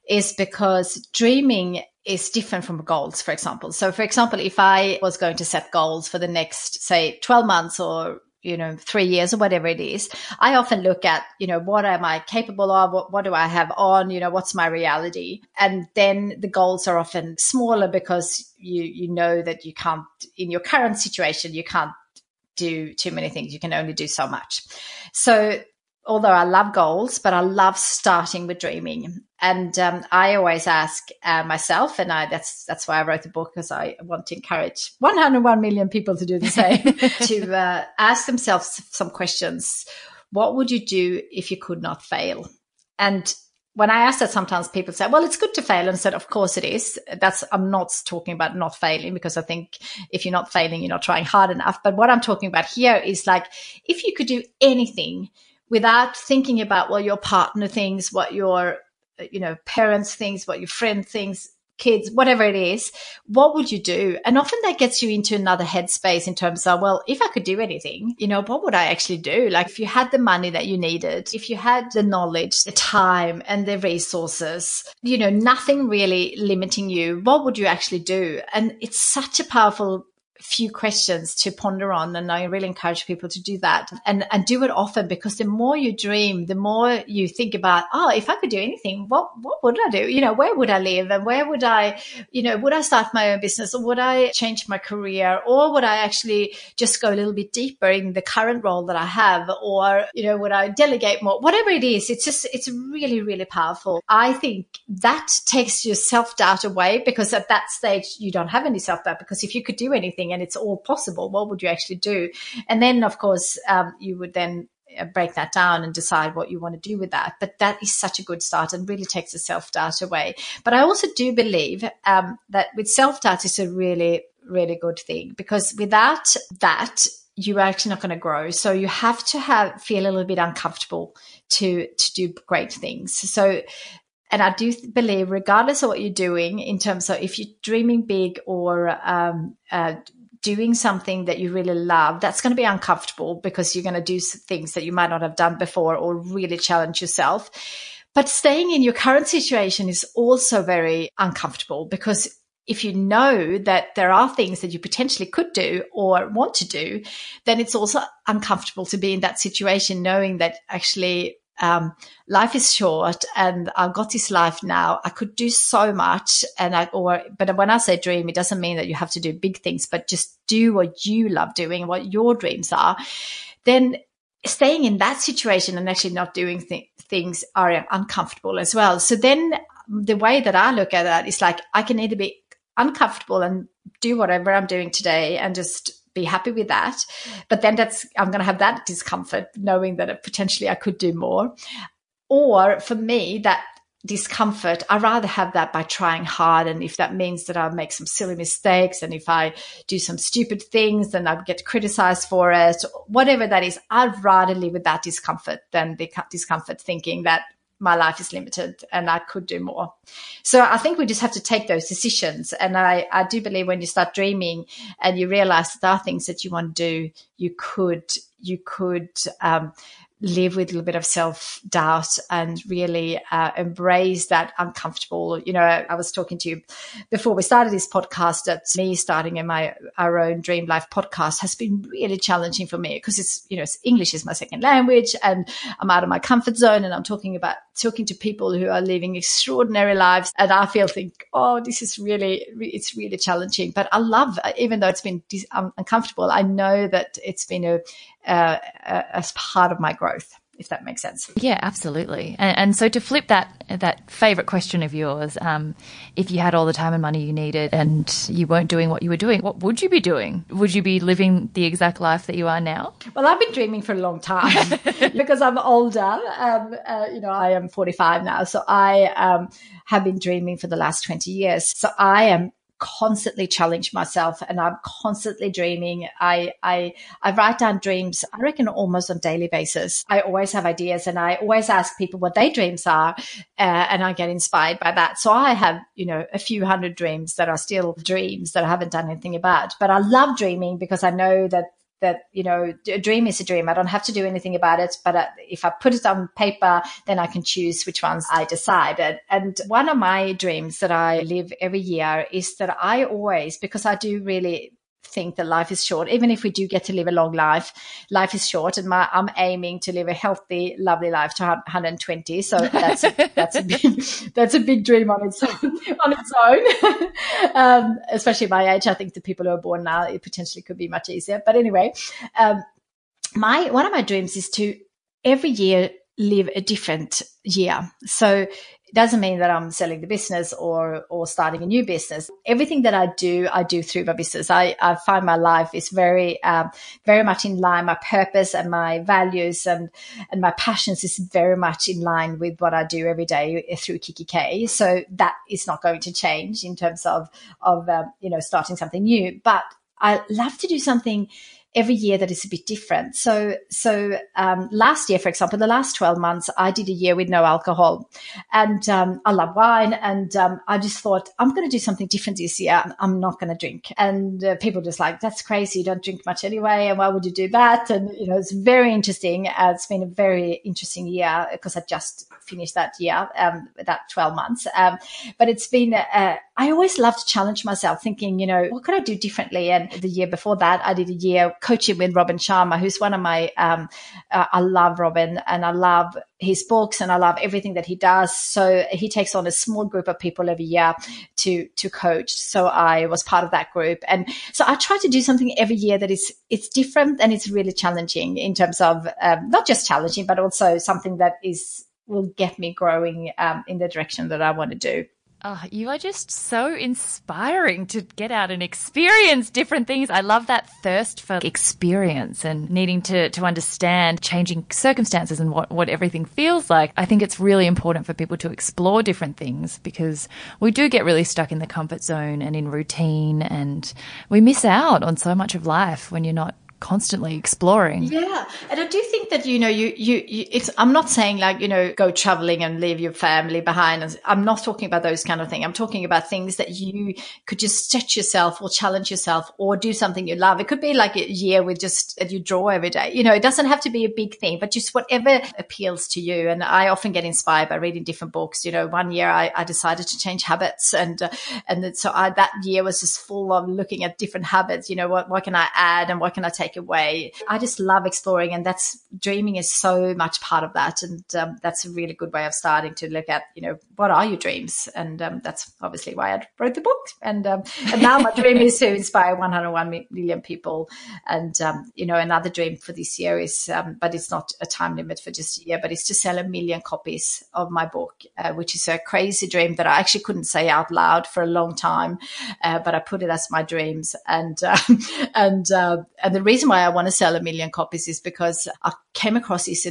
is because dreaming is different from goals, for example. So, for example, if I was going to set goals for the next, say, 12 months or you know, three years or whatever it is, I often look at, you know, what am I capable of? What, what do I have on? You know, what's my reality? And then the goals are often smaller because you, you know that you can't, in your current situation, you can't do too many things. You can only do so much. So although I love goals, but I love starting with dreaming. And um, I always ask uh, myself, and I, that's that's why I wrote the book because I want to encourage 101 million people to do the same, to uh, ask themselves some questions. What would you do if you could not fail? And when I ask that, sometimes people say, "Well, it's good to fail," and I said, "Of course it is." That's I'm not talking about not failing because I think if you're not failing, you're not trying hard enough. But what I'm talking about here is like if you could do anything without thinking about what your partner thinks, what your Uh, you know parents thinks, what your friend thinks, kids, whatever it is, what would you do? And often that gets you into another headspace in terms of, well, if I could do anything, you know, what would I actually do? Like if you had the money that you needed, if you had the knowledge, the time and the resources, you know, nothing really limiting you, what would you actually do? And it's such a powerful few questions to ponder on and i really encourage people to do that and and do it often because the more you dream the more you think about oh if i could do anything what what would i do? You know where would i live? And where would i you know would i start my own business? Or would i change my career? Or would i actually just go a little bit deeper in the current role that i have? Or you know would i delegate more? Whatever it is it's just it's really really powerful. I think that takes your self-doubt away because at that stage you don't have any self-doubt because if you could do anything and it's all possible, what would you actually do? And then, of course, um, you would then uh, break that down and decide what you want to do with that. But that is such a good start and really takes the self doubt away. But I also do believe um, that with self doubt is a really, really good thing because without that, you're actually not going to grow. So you have to have feel a little bit uncomfortable to to do great things. So and I do believe, regardless of what you're doing, in terms of if you're dreaming big or um, uh, doing something that you really love, that's going to be uncomfortable because you're going to do things that you might not have done before or really challenge yourself. But staying in your current situation is also very uncomfortable because if you know that there are things that you potentially could do or want to do, then it's also uncomfortable to be in that situation, knowing that actually um, life is short and I've got this life now. I could do so much. And I, or, but when I say dream, it doesn't mean that you have to do big things, but just do what you love doing, what your dreams are. Then staying in that situation and actually not doing th- things are uncomfortable as well. So then the way that I look at that is like, I can either be uncomfortable and do whatever I'm doing today and just be happy with that. But then that's, I'm going to have that discomfort knowing that potentially I could do more. Or for me, that discomfort, I rather have that by trying hard. And if that means that I make some silly mistakes and if I do some stupid things, then I get criticized for it, whatever that is, I'd rather live with that discomfort than the discomfort thinking that my life is limited and I could do more. So I think we just have to take those decisions. And I, I do believe when you start dreaming and you realize that there are things that you want to do, you could, you could, um, live with a little bit of self doubt and really uh, embrace that uncomfortable. You know, I was talking to you before we started this podcast that me starting in my our own Dream Life podcast has been really challenging for me because it's you know English is my second language and I'm out of my comfort zone and I'm talking about talking to people who are living extraordinary lives and I feel think oh this is really it's really challenging. But I love even though it's been uncomfortable I know that it's been a uh, as part of my growth if that makes sense. Yeah, absolutely. And, and, so to flip that that favorite question of yours, um, if you had all the time and money you needed and you weren't doing what you were doing, what would you be doing? Would you be living the exact life that you are now? Well, I've been dreaming for a long time because I'm older. Um, uh, you know, I am 45 now, so I um, have been dreaming for the last 20 years. So I am constantly challenge myself and I'm constantly dreaming. I, I, I write down dreams, I reckon almost on daily basis. I always have ideas and I always ask people what their dreams are. Uh, and I get inspired by that. So I have, you know, a few hundred dreams that are still dreams that I haven't done anything about, but I love dreaming because I know that that you know a dream is a dream. I don't have to do anything about it but uh, if i put it on paper then i can choose which ones i decide. And one of my dreams that i live every year is that i always because i do really think that life is short. Even if we do get to live a long life, life is short. And my, I'm aiming to live a healthy, lovely life to 120. So that's a, that's a big, that's a big dream on its own, on its own. um, especially my age. I think the people who are born now, it potentially could be much easier. But anyway, um, my, one of my dreams is to every year live a different year. So it doesn't mean that I'm selling the business or or starting a new business. Everything that I do, I do through my business. I, I find my life is very um, very much in line. My purpose and my values and and my passions is very much in line with what I do every day through kikki.K. So that is not going to change in terms of of um, you know starting something new. But I love to do something every year that is a bit different. So, so um, last year, for example, the last 12 months, I did a year with no alcohol and um, I love wine. And um, I just thought, I'm going to do something different this year. I'm not going to drink. And uh, people just like, that's crazy. You don't drink much anyway. And why would you do that? And, you know, it's very interesting. Uh, it's been a very interesting year because I just finished that year, um, that 12 months. Um, but it's been, uh, I always love to challenge myself thinking, you know, what could I do differently? And the year before that, I did a year coaching with Robin Sharma, who's one of my, um, uh, I love Robin and I love his books and I love everything that he does. So he takes on a small group of people every year to, to coach. So I was part of that group. And so I try to do something every year that is, it's different and it's really challenging in terms of, um, not just challenging, but also something that is, will get me growing um, in the direction that I want to do. Oh, you are just so inspiring to get out and experience different things. I love that thirst for experience and needing to, to understand changing circumstances and what, what everything feels like. I think it's really important for people to explore different things because we do get really stuck in the comfort zone and in routine and we miss out on so much of life when you're not constantly exploring. Yeah. And I do think that, you know, you, you, you, it's, I'm not saying like, you know, go traveling and leave your family behind. I'm not talking about those kind of things. I'm talking about things that you could just stretch yourself or challenge yourself or do something you love. It could be like a year with just you draw every day. You know, it doesn't have to be a big thing, but just whatever appeals to you. And I often get inspired by reading different books. You know, one year I, I decided to change habits and, uh, and so I, that year was just full of looking at different habits. You know, what, what can I add and what can I take away. I just love exploring, and that's dreaming is so much part of that. And um, that's a really good way of starting to look at, you know, what are your dreams? And um, that's obviously why I wrote the book. And um, and now my dream is to inspire 101 million people. And um, you know, another dream for this year is, um, but it's not a time limit for just a year, but it's to sell a million copies of my book, uh, which is a crazy dream that I actually couldn't say out loud for a long time, uh, but I put it as my dreams. And uh, and and the reason why I want to sell a million copies is because I came across this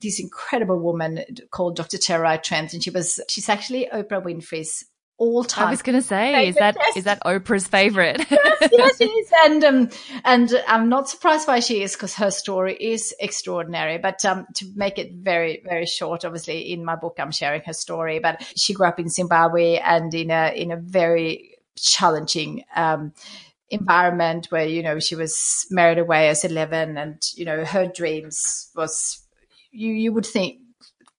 this incredible woman called Dr. Tererai Trent, and she was she's actually Oprah Winfrey's all time. I was going to say, is that is that Oprah's favorite? yes, yes, it is, and um, and I'm not surprised why she is because her story is extraordinary. But um, to make it very very short, obviously in my book I'm sharing her story. But she grew up in Zimbabwe and in a in a very challenging um, environment where you know she was married away as 11 and you know her dreams was you you would think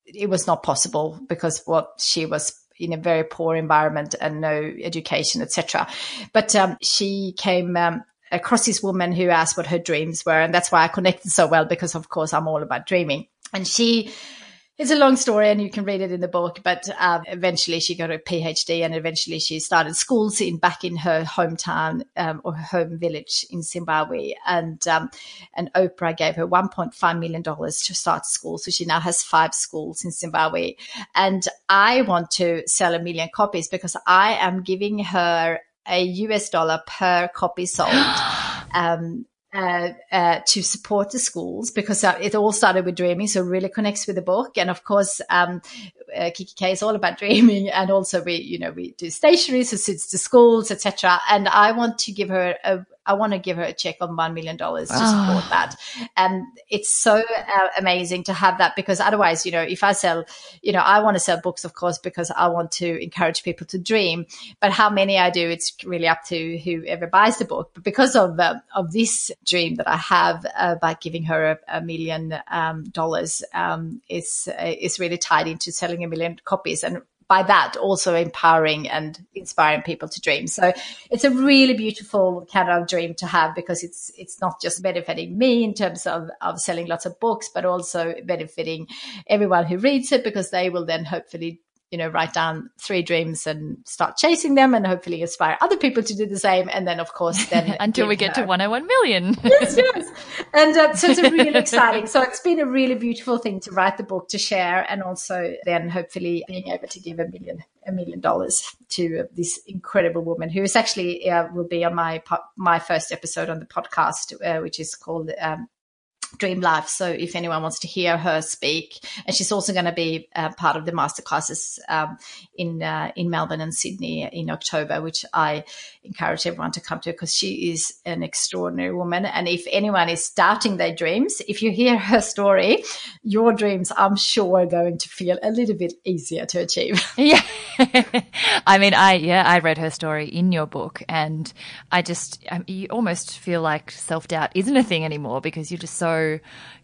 it was not possible because what she was in a very poor environment and no education etc but um, she came um, across this woman who asked what her dreams were and that's why i connected so well because of course i'm all about dreaming. And she it's a long story and you can read it in the book but um, eventually she got a phd and eventually she started schools in back in her hometown um, or her home village in zimbabwe. And um, and oprah gave her 1.5 million dollars to start school. So she now has five schools in zimbabwe. And i want to sell a million copies because i am giving her a us dollar per copy sold. Um, uh, uh, to support the schools because uh, it all started with dreaming, so really connects with the book. And of course, um, uh, kikki.K is all about dreaming, and also we, you know, we do stationery, so suits to schools, etc. And I want to give her a, I want to give her a check on $1 million to support oh. that. And it's so uh, amazing to have that because otherwise, you know, if I sell, you know, I want to sell books, of course, because I want to encourage people to dream. But how many I do, it's really up to whoever buys the book. But because of, uh, of this dream that I have uh, by giving her a, a million um, dollars, um, is, uh, is really tied into selling a million copies. And by that also empowering and inspiring people to dream. So it's a really beautiful kind of dream to have because it's it's not just benefiting me in terms of, of selling lots of books, but also benefiting everyone who reads it because they will then hopefully you know, write down three dreams and start chasing them and hopefully inspire other people to do the same. And then, of course, then until we get her. to 101 million. yes, yes. And uh, so it's really exciting. So it's been a really beautiful thing to write the book, to share, and also then hopefully being able to give a million a million dollars to this incredible woman who is actually uh, will be on my my first episode on the podcast, uh, which is called um, Dream Life. So if anyone wants to hear her speak, and she's also going to be uh, part of the masterclasses um, in uh, in Melbourne and Sydney in October, which I encourage everyone to come to because she is an extraordinary woman. And if anyone is doubting their dreams, if you hear her story, your dreams, I'm sure, are going to feel a little bit easier to achieve. Yeah, I mean, I yeah, I read her story in your book, and I just you almost feel like self doubt isn't a thing anymore because you're just so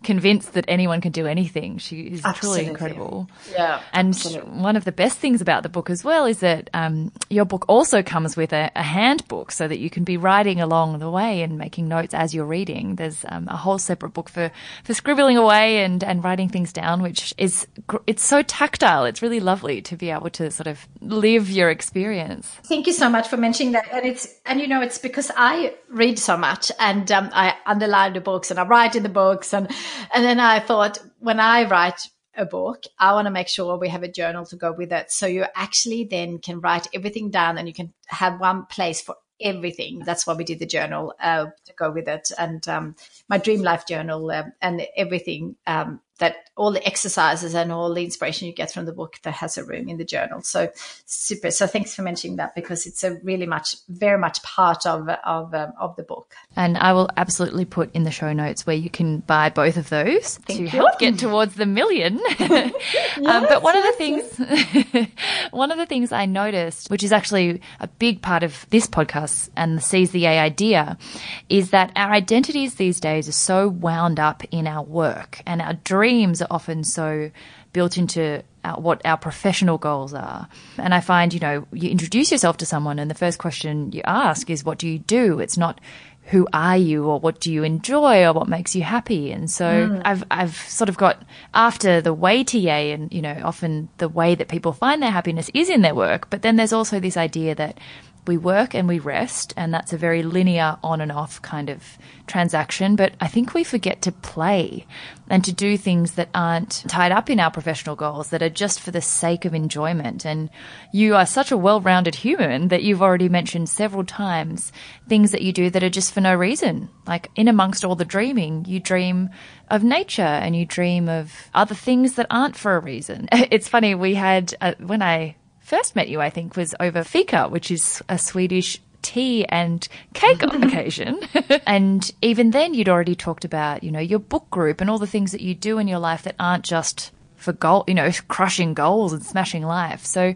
convinced that anyone can do anything. She is Absolutely. truly incredible. Yeah. And absolutely. one of the best things about the book as well is that um, your book also comes with a, a, handbook so that you can be writing along the way and making notes as you're reading. There's um, a whole separate book for, for scribbling away and, and writing things down, which is, it's so tactile. It's really lovely to be able to sort of live your experience. Thank you so much for mentioning that. And it's, and you know, it's because I read so much and um, I underline the books and I write in the books and and then I thought when I write a book, I want to make sure we have a journal to go with it. So you actually then can write everything down and you can have one place for everything. That's why we did the journal uh, to go with it. And um, my dream life journal uh, and everything um, that all the exercises and all the inspiration you get from the book that has a room in the journal. So super. So thanks for mentioning that because it's a really much, very much part of of um, of the book. And I will absolutely put in the show notes where you can buy both of those Thank to you. help get towards the million. yes, um, but one yes, of the things, yes. one of the things I noticed, which is actually a big part of this podcast and the Seize the Yay idea, is that our identities these days are so wound up in our work and our dreams dreams are often so built into our, what our professional goals are. And I find, you know, you introduce yourself to someone and the first question you ask is, what do you do? It's not, who are you or what do you enjoy or what makes you happy? And so mm. I've, I've sort of got after the way TA and, you know, often the way that people find their happiness is in their work. But then there's also this idea that we work and we rest, and that's a very linear on and off kind of transaction. But I think we forget to play and to do things that aren't tied up in our professional goals, that are just for the sake of enjoyment. And you are such a well rounded human that you've already mentioned several times things that you do that are just for no reason. Like in amongst all the dreaming, you dream of nature and you dream of other things that aren't for a reason. It's funny, we had, uh, when I first met you, I think, was over fika, which is a Swedish tea and cake occasion. and even then, you'd already talked about, you know, your book group and all the things that you do in your life that aren't just for goal, you know, crushing goals and smashing life. So,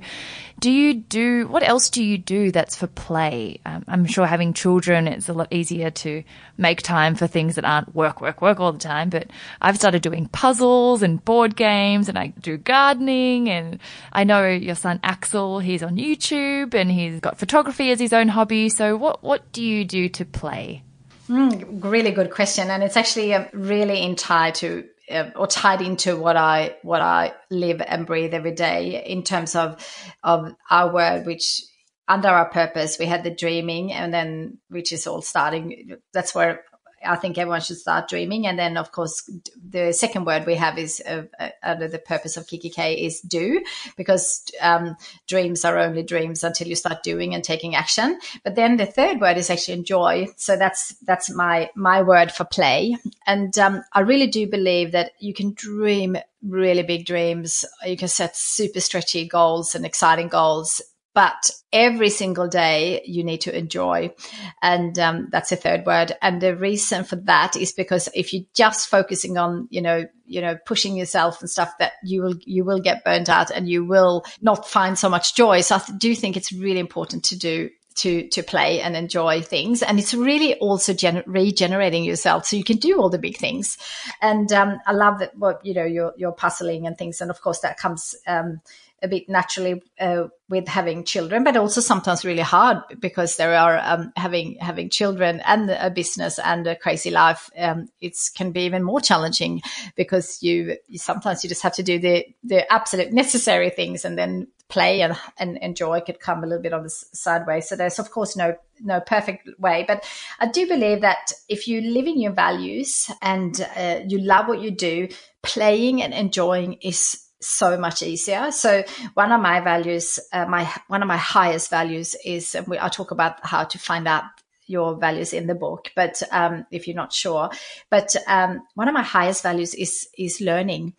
do you do what else do you do that's for play? Um, I'm sure having children, it's a lot easier to make time for things that aren't work, work, work all the time. But I've started doing puzzles and board games, and I do gardening. And I know your son Axel, he's on YouTube and he's got photography as his own hobby. So, what what do you do to play? Mm, really good question, and it's actually um, really in tie to uh, or tied into what I what I live and breathe every day in terms of of our word, which under our purpose we had the dreaming, and then which is all starting. That's where I think everyone should start dreaming. And then, of course, the second word we have is uh, uh, under the purpose of kikki.K is do, because um, dreams are only dreams until you start doing and taking action. But then the third word is actually enjoy. So that's that's my my word for play. And um, I really do believe that you can dream really big dreams. You can set super stretchy goals and exciting goals but every single day you need to enjoy. And um, that's the third word. And the reason for that is because if you're just focusing on you know you know pushing yourself and stuff that you will you will get burnt out and you will not find so much joy. So i do think it's really important to do to to play and enjoy things. And it's really also gener- regenerating yourself. So you can do all the big things. And um, i love that what you know you're, you're puzzling and things. And of course that comes um, a bit naturally uh, with having children, but also sometimes really hard because there are um, having having children and a business and a crazy life. Um, it can be even more challenging because you, you, sometimes you just have to do the the absolute necessary things and then play and, and enjoy could come a little bit on the sideways. So there's of course no no perfect way, but I do believe that if you live in your values and uh, you love what you do, playing and enjoying is so much easier. So one of my values, uh, my one of my highest values is and we, I talk about how to find out your values in the book, but um, if you're not sure, but um, one of my highest values is is learning.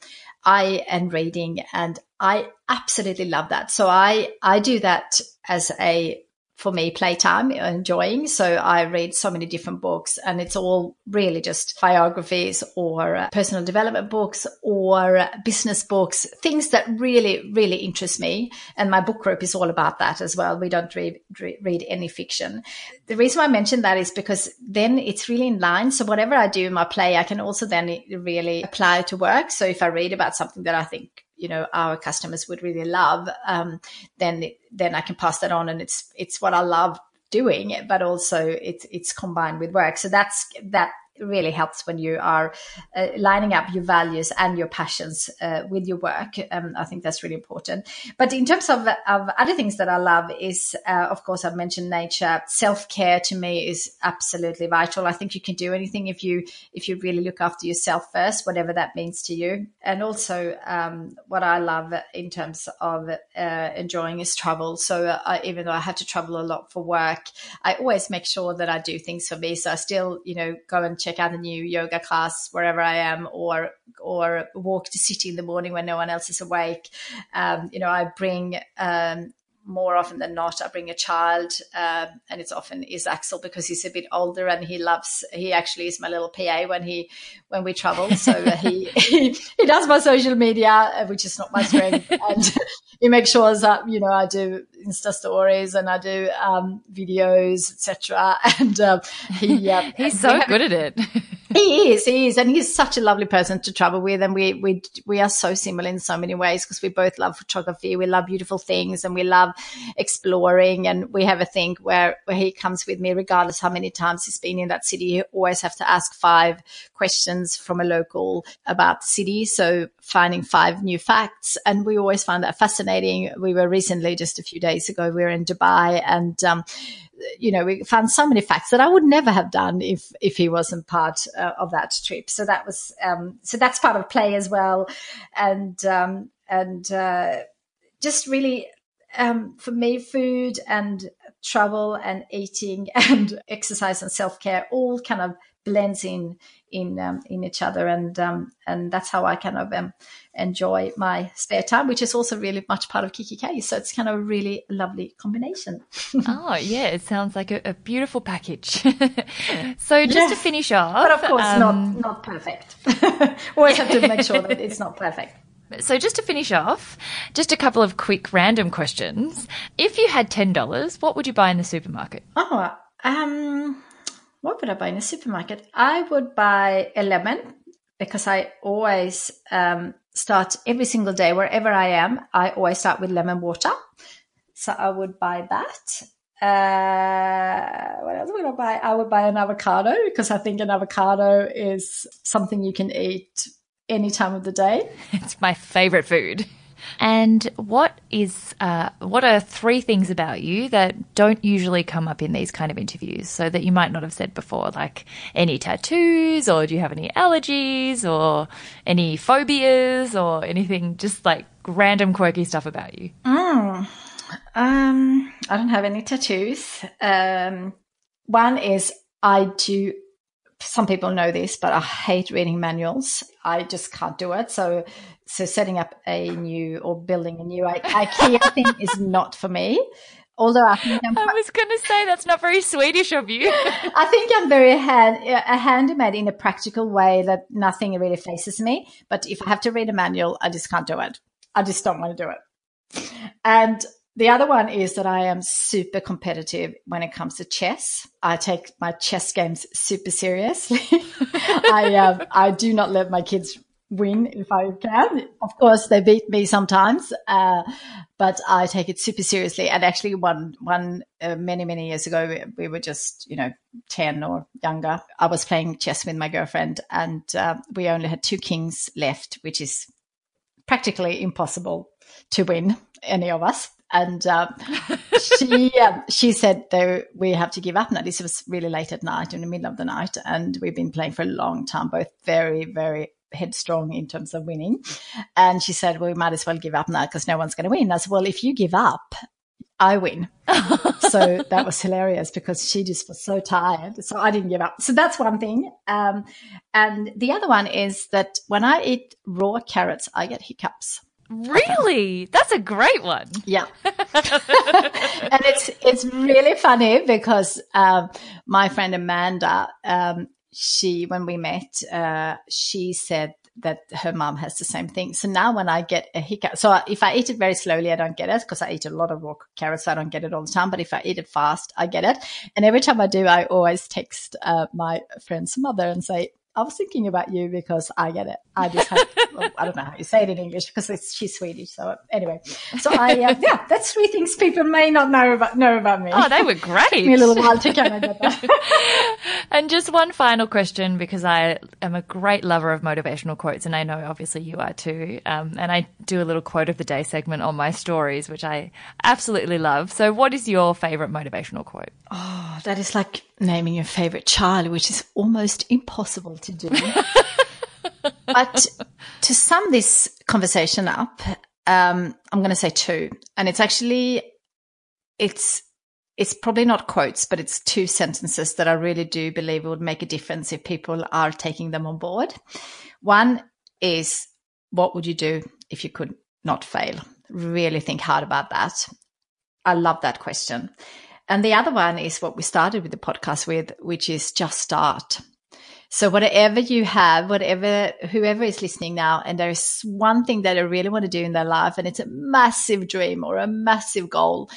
I and reading, and I absolutely love that. So I I do that as a for me playtime enjoying. So i read so many different books and it's all really just biographies or uh, personal development books or uh, business books things that really really interest me. And my book group is all about that as well. We don't read read any fiction. The reason i mention that is because then it's really in line. So whatever i do in my play i can also then really apply to work. So if i read about something that i think you know our customers would really love, um, then then I can pass that on, and it's it's what I love doing, but also it's it's combined with work. So that's that really helps when you are uh, lining up your values and your passions uh, with your work. Um, I think that's really important. But in terms of, of other things that I love is, uh, of course, I've mentioned nature. Self care to me is absolutely vital. I think you can do anything if you if you really look after yourself first, whatever that means to you. And also, um, what I love in terms of uh, enjoying is travel. So uh, I, even though I have to travel a lot for work, I always make sure that I do things for me. So I still, you know, go and check out a new yoga class wherever I am, or or walk the city in the morning when no one else is awake. Um, you know, I bring um, more often than not, I bring a child, uh, and it's often is Axel because he's a bit older and he loves. He actually is my little PA when he when we travel. So he, he, he does my social media, uh, which is not my strength, and he makes sure that you know I do Insta stories and I do um, videos, etc. And uh, he uh, he's so good at it. He is, he is, and he's such a lovely person to travel with, and we we we are so similar in so many ways because we both love photography, we love beautiful things, and we love exploring. And we have a thing where where he comes with me, regardless how many times he's been in that city, you always have to ask five questions from a local about the city. So finding five new facts, and we always find that fascinating. We were recently, just a few days ago, we were in Dubai, and um, you know, we found so many facts that I would never have done if if he wasn't part uh, of that trip. So that was um, so that's part of play as well, and um, and uh, just really um, for me, food and travel and eating and exercise and self care all kind of blends in in um, in each other, and um, and that's how I kind of um, enjoy my spare time, which is also really much part of kikki.K. So it's kind of a really lovely combination. oh yeah, it sounds like a, a beautiful package. so just yes, to finish off, but of course not um, not perfect. Always have to make sure that it's not perfect. So, just to finish off, just a couple of quick random questions. If you had $10, what would you buy in the supermarket? Oh, um, what would I buy in a supermarket? I would buy a lemon because I always um, start every single day, wherever I am, I always start with lemon water. So, I would buy that. Uh, what else would I buy? I would buy an avocado because I think an avocado is something you can eat any time of the day. It's my favorite food. And what is uh, what are three things about you that don't usually come up in these kind of interviews, so that you might not have said before, like any tattoos, or do you have any allergies, or any phobias, or anything just like random quirky stuff about you? Mm. Um, I don't have any tattoos. Um, one is I do some people know this, but I hate reading manuals. I just can't do it. So, so setting up a new or building a new IKEA thing is not for me. Although I think I'm, I was going to say that's not very Swedish of you. I think I'm very hand, a handyman in a practical way that nothing really faces me. But if I have to read a manual, I just can't do it. I just don't want to do it. And the other one is that I am super competitive when it comes to chess. I take my chess games super seriously. I um, I do not let my kids win if I can. Of course, they beat me sometimes, uh, but I take it super seriously. And actually, one one uh, many many years ago, we, we, were just you know ten or younger. I was playing chess with my girlfriend, and uh, we only had two kings left, which is practically impossible to win any of us. And uh, she um, she said though we have to give up now. This was really late at night, in the middle of the night, and we've been playing for a long time, both very very headstrong in terms of winning. And she said, well, we might as well give up now because no one's going to win. I said, well, if you give up, I win. so that was hilarious because she just was so tired. So I didn't give up. So that's one thing. Um, and the other one is that when I eat raw carrots, I get hiccups. Really? That's a great one. Yeah. and it's it's really funny because um, my friend Amanda um, she, when we met, uh, she said that her mom has the same thing. So now when I get a hiccup, so if I eat it very slowly, I don't get it because I eat a lot of raw carrots. So I don't get it all the time. But if I eat it fast, I get it. And every time I do, I always text uh, my friend's mother and say, I was thinking about you because I get it. I just have, well, I don't know how you say it in English because it's, she's Swedish. So anyway, so I, uh, yeah, that's three things people may not know about, know about me. Oh, they were great. me a little while to get that. and just one final question because I am a great lover of motivational quotes and I know obviously you are too. Um, and I do a little quote of the day segment on my stories, which I absolutely love. So what is your favorite motivational quote? Oh, that is like naming your favorite child, which is almost impossible to do. but to sum this conversation up, um, I'm going to say two, and it's actually it's it's probably not quotes, but it's two sentences that I really do believe would make a difference if people are taking them on board. One is, what would you do if you could not fail? Really think hard about that. I love that question. And the other one is what we started with the podcast with, which is just start. So whatever you have, whatever, whoever is listening now, and there's one thing that they really want to do in their life, and it's a massive dream or a massive goal,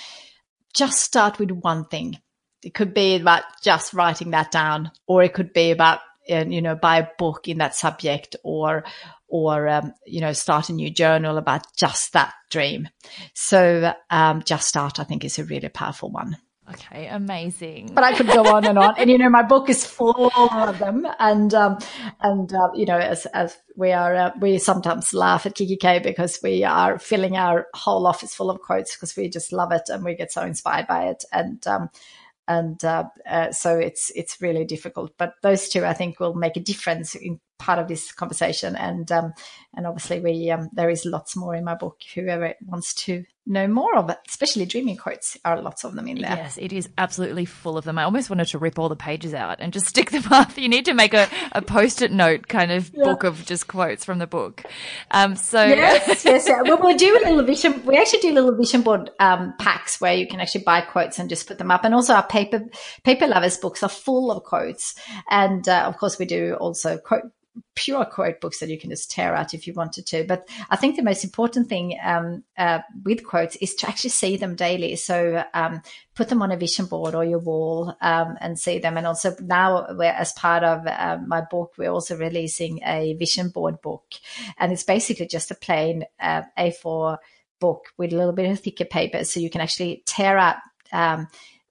just start with one thing. It could be about just writing that down, or it could be about, uh, you know, buy a book in that subject or, or, um, you know, start a new journal about just that dream. So, um, just start, I think is a really powerful one. Okay, amazing. But I could go on and on, and you know, my book is full of them, and um, and uh, you know, as as we are, uh, we sometimes laugh at kikki.K because we are filling our whole office full of quotes because we just love it and we get so inspired by it, and um, and uh, uh, so it's it's really difficult. But those two, I think, will make a difference in part of this conversation. And um, and obviously, we um, there is lots more in my book. Whoever wants to know more of it, especially dreaming quotes, There are lots of them in there. Yes, it is absolutely full of them. I almost wanted to rip all the pages out and just stick them up. You need to make a, a post-it note kind of yeah. book of just quotes from the book. Um, so yes, yes, yeah. Well, we'll do a little vision. We actually do little vision board um, packs where you can actually buy quotes and just put them up. And also, our paper paper lovers books are full of quotes. And uh, of course, we do also quote pure quote books that you can just tear out if you wanted to. But I think the most important thing um, uh, with quotes is to actually see them daily. So um, put them on a vision board or your wall um, and see them. And also now, as part of um, my book, we're also releasing a vision board book, and it's basically just a plain uh, A4 book with a little bit of thicker paper, so you can actually tear up um,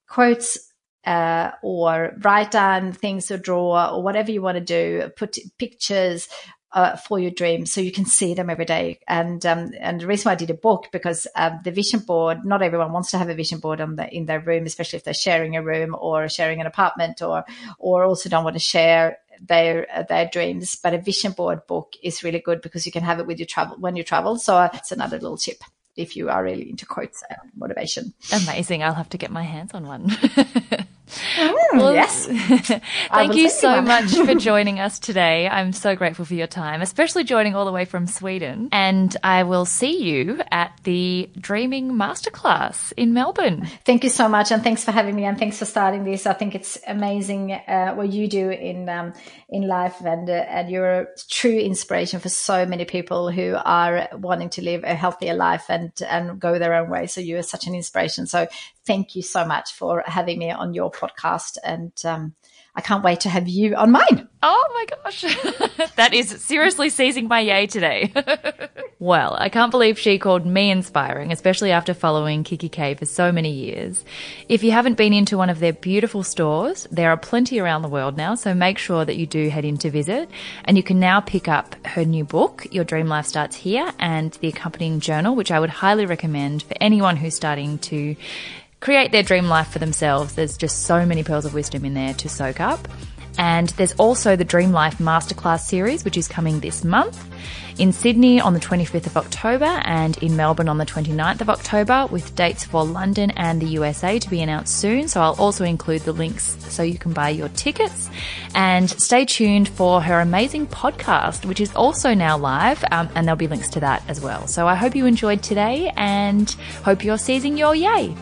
quotes uh, or write down things or draw or whatever you want to do, put pictures uh, for your dreams so you can see them every day. And um, and the reason why I did a book because um, the vision board, not everyone wants to have a vision board on the, in their room, especially if they're sharing a room or sharing an apartment or or also don't want to share their their dreams. But a vision board book is really good because you can have it with you travel when you travel. So uh, it's another little tip if you are really into quotes and motivation. Amazing. I'll have to get my hands on one. Mm, well, yes. thank you so much for joining us today. I'm so grateful for your time, especially joining all the way from Sweden. And I will see you at the Dreaming Masterclass in Melbourne. Thank you so much, and thanks for having me, and thanks for starting this. I think it's amazing uh, what you do in um, in life, and uh, and you're a true inspiration for so many people who are wanting to live a healthier life and and go their own way. So you are such an inspiration. So thank you so much for having me on your podcast. And um, I can't wait to have you on mine. Oh my gosh. that is seriously seizing my yay today. well, I can't believe she called me inspiring, especially after following kikki.K for so many years. If you haven't been into one of their beautiful stores, there are plenty around the world now, so make sure that you do head in to visit. And you can now pick up her new book, Your Dream Life Starts Here, and the accompanying journal, which I would highly recommend for anyone who's starting to create their dream life for themselves. There's just so many pearls of wisdom in there to soak up. And there's also the Dream Life Masterclass series, which is coming this month in Sydney on the 25th of October and in Melbourne on the 29th of October, with dates for London and the USA to be announced soon. So I'll also include the links so you can buy your tickets. And stay tuned for her amazing podcast, which is also now live, um, and there'll be links to that as well. So I hope you enjoyed today and hope you're seizing your yay.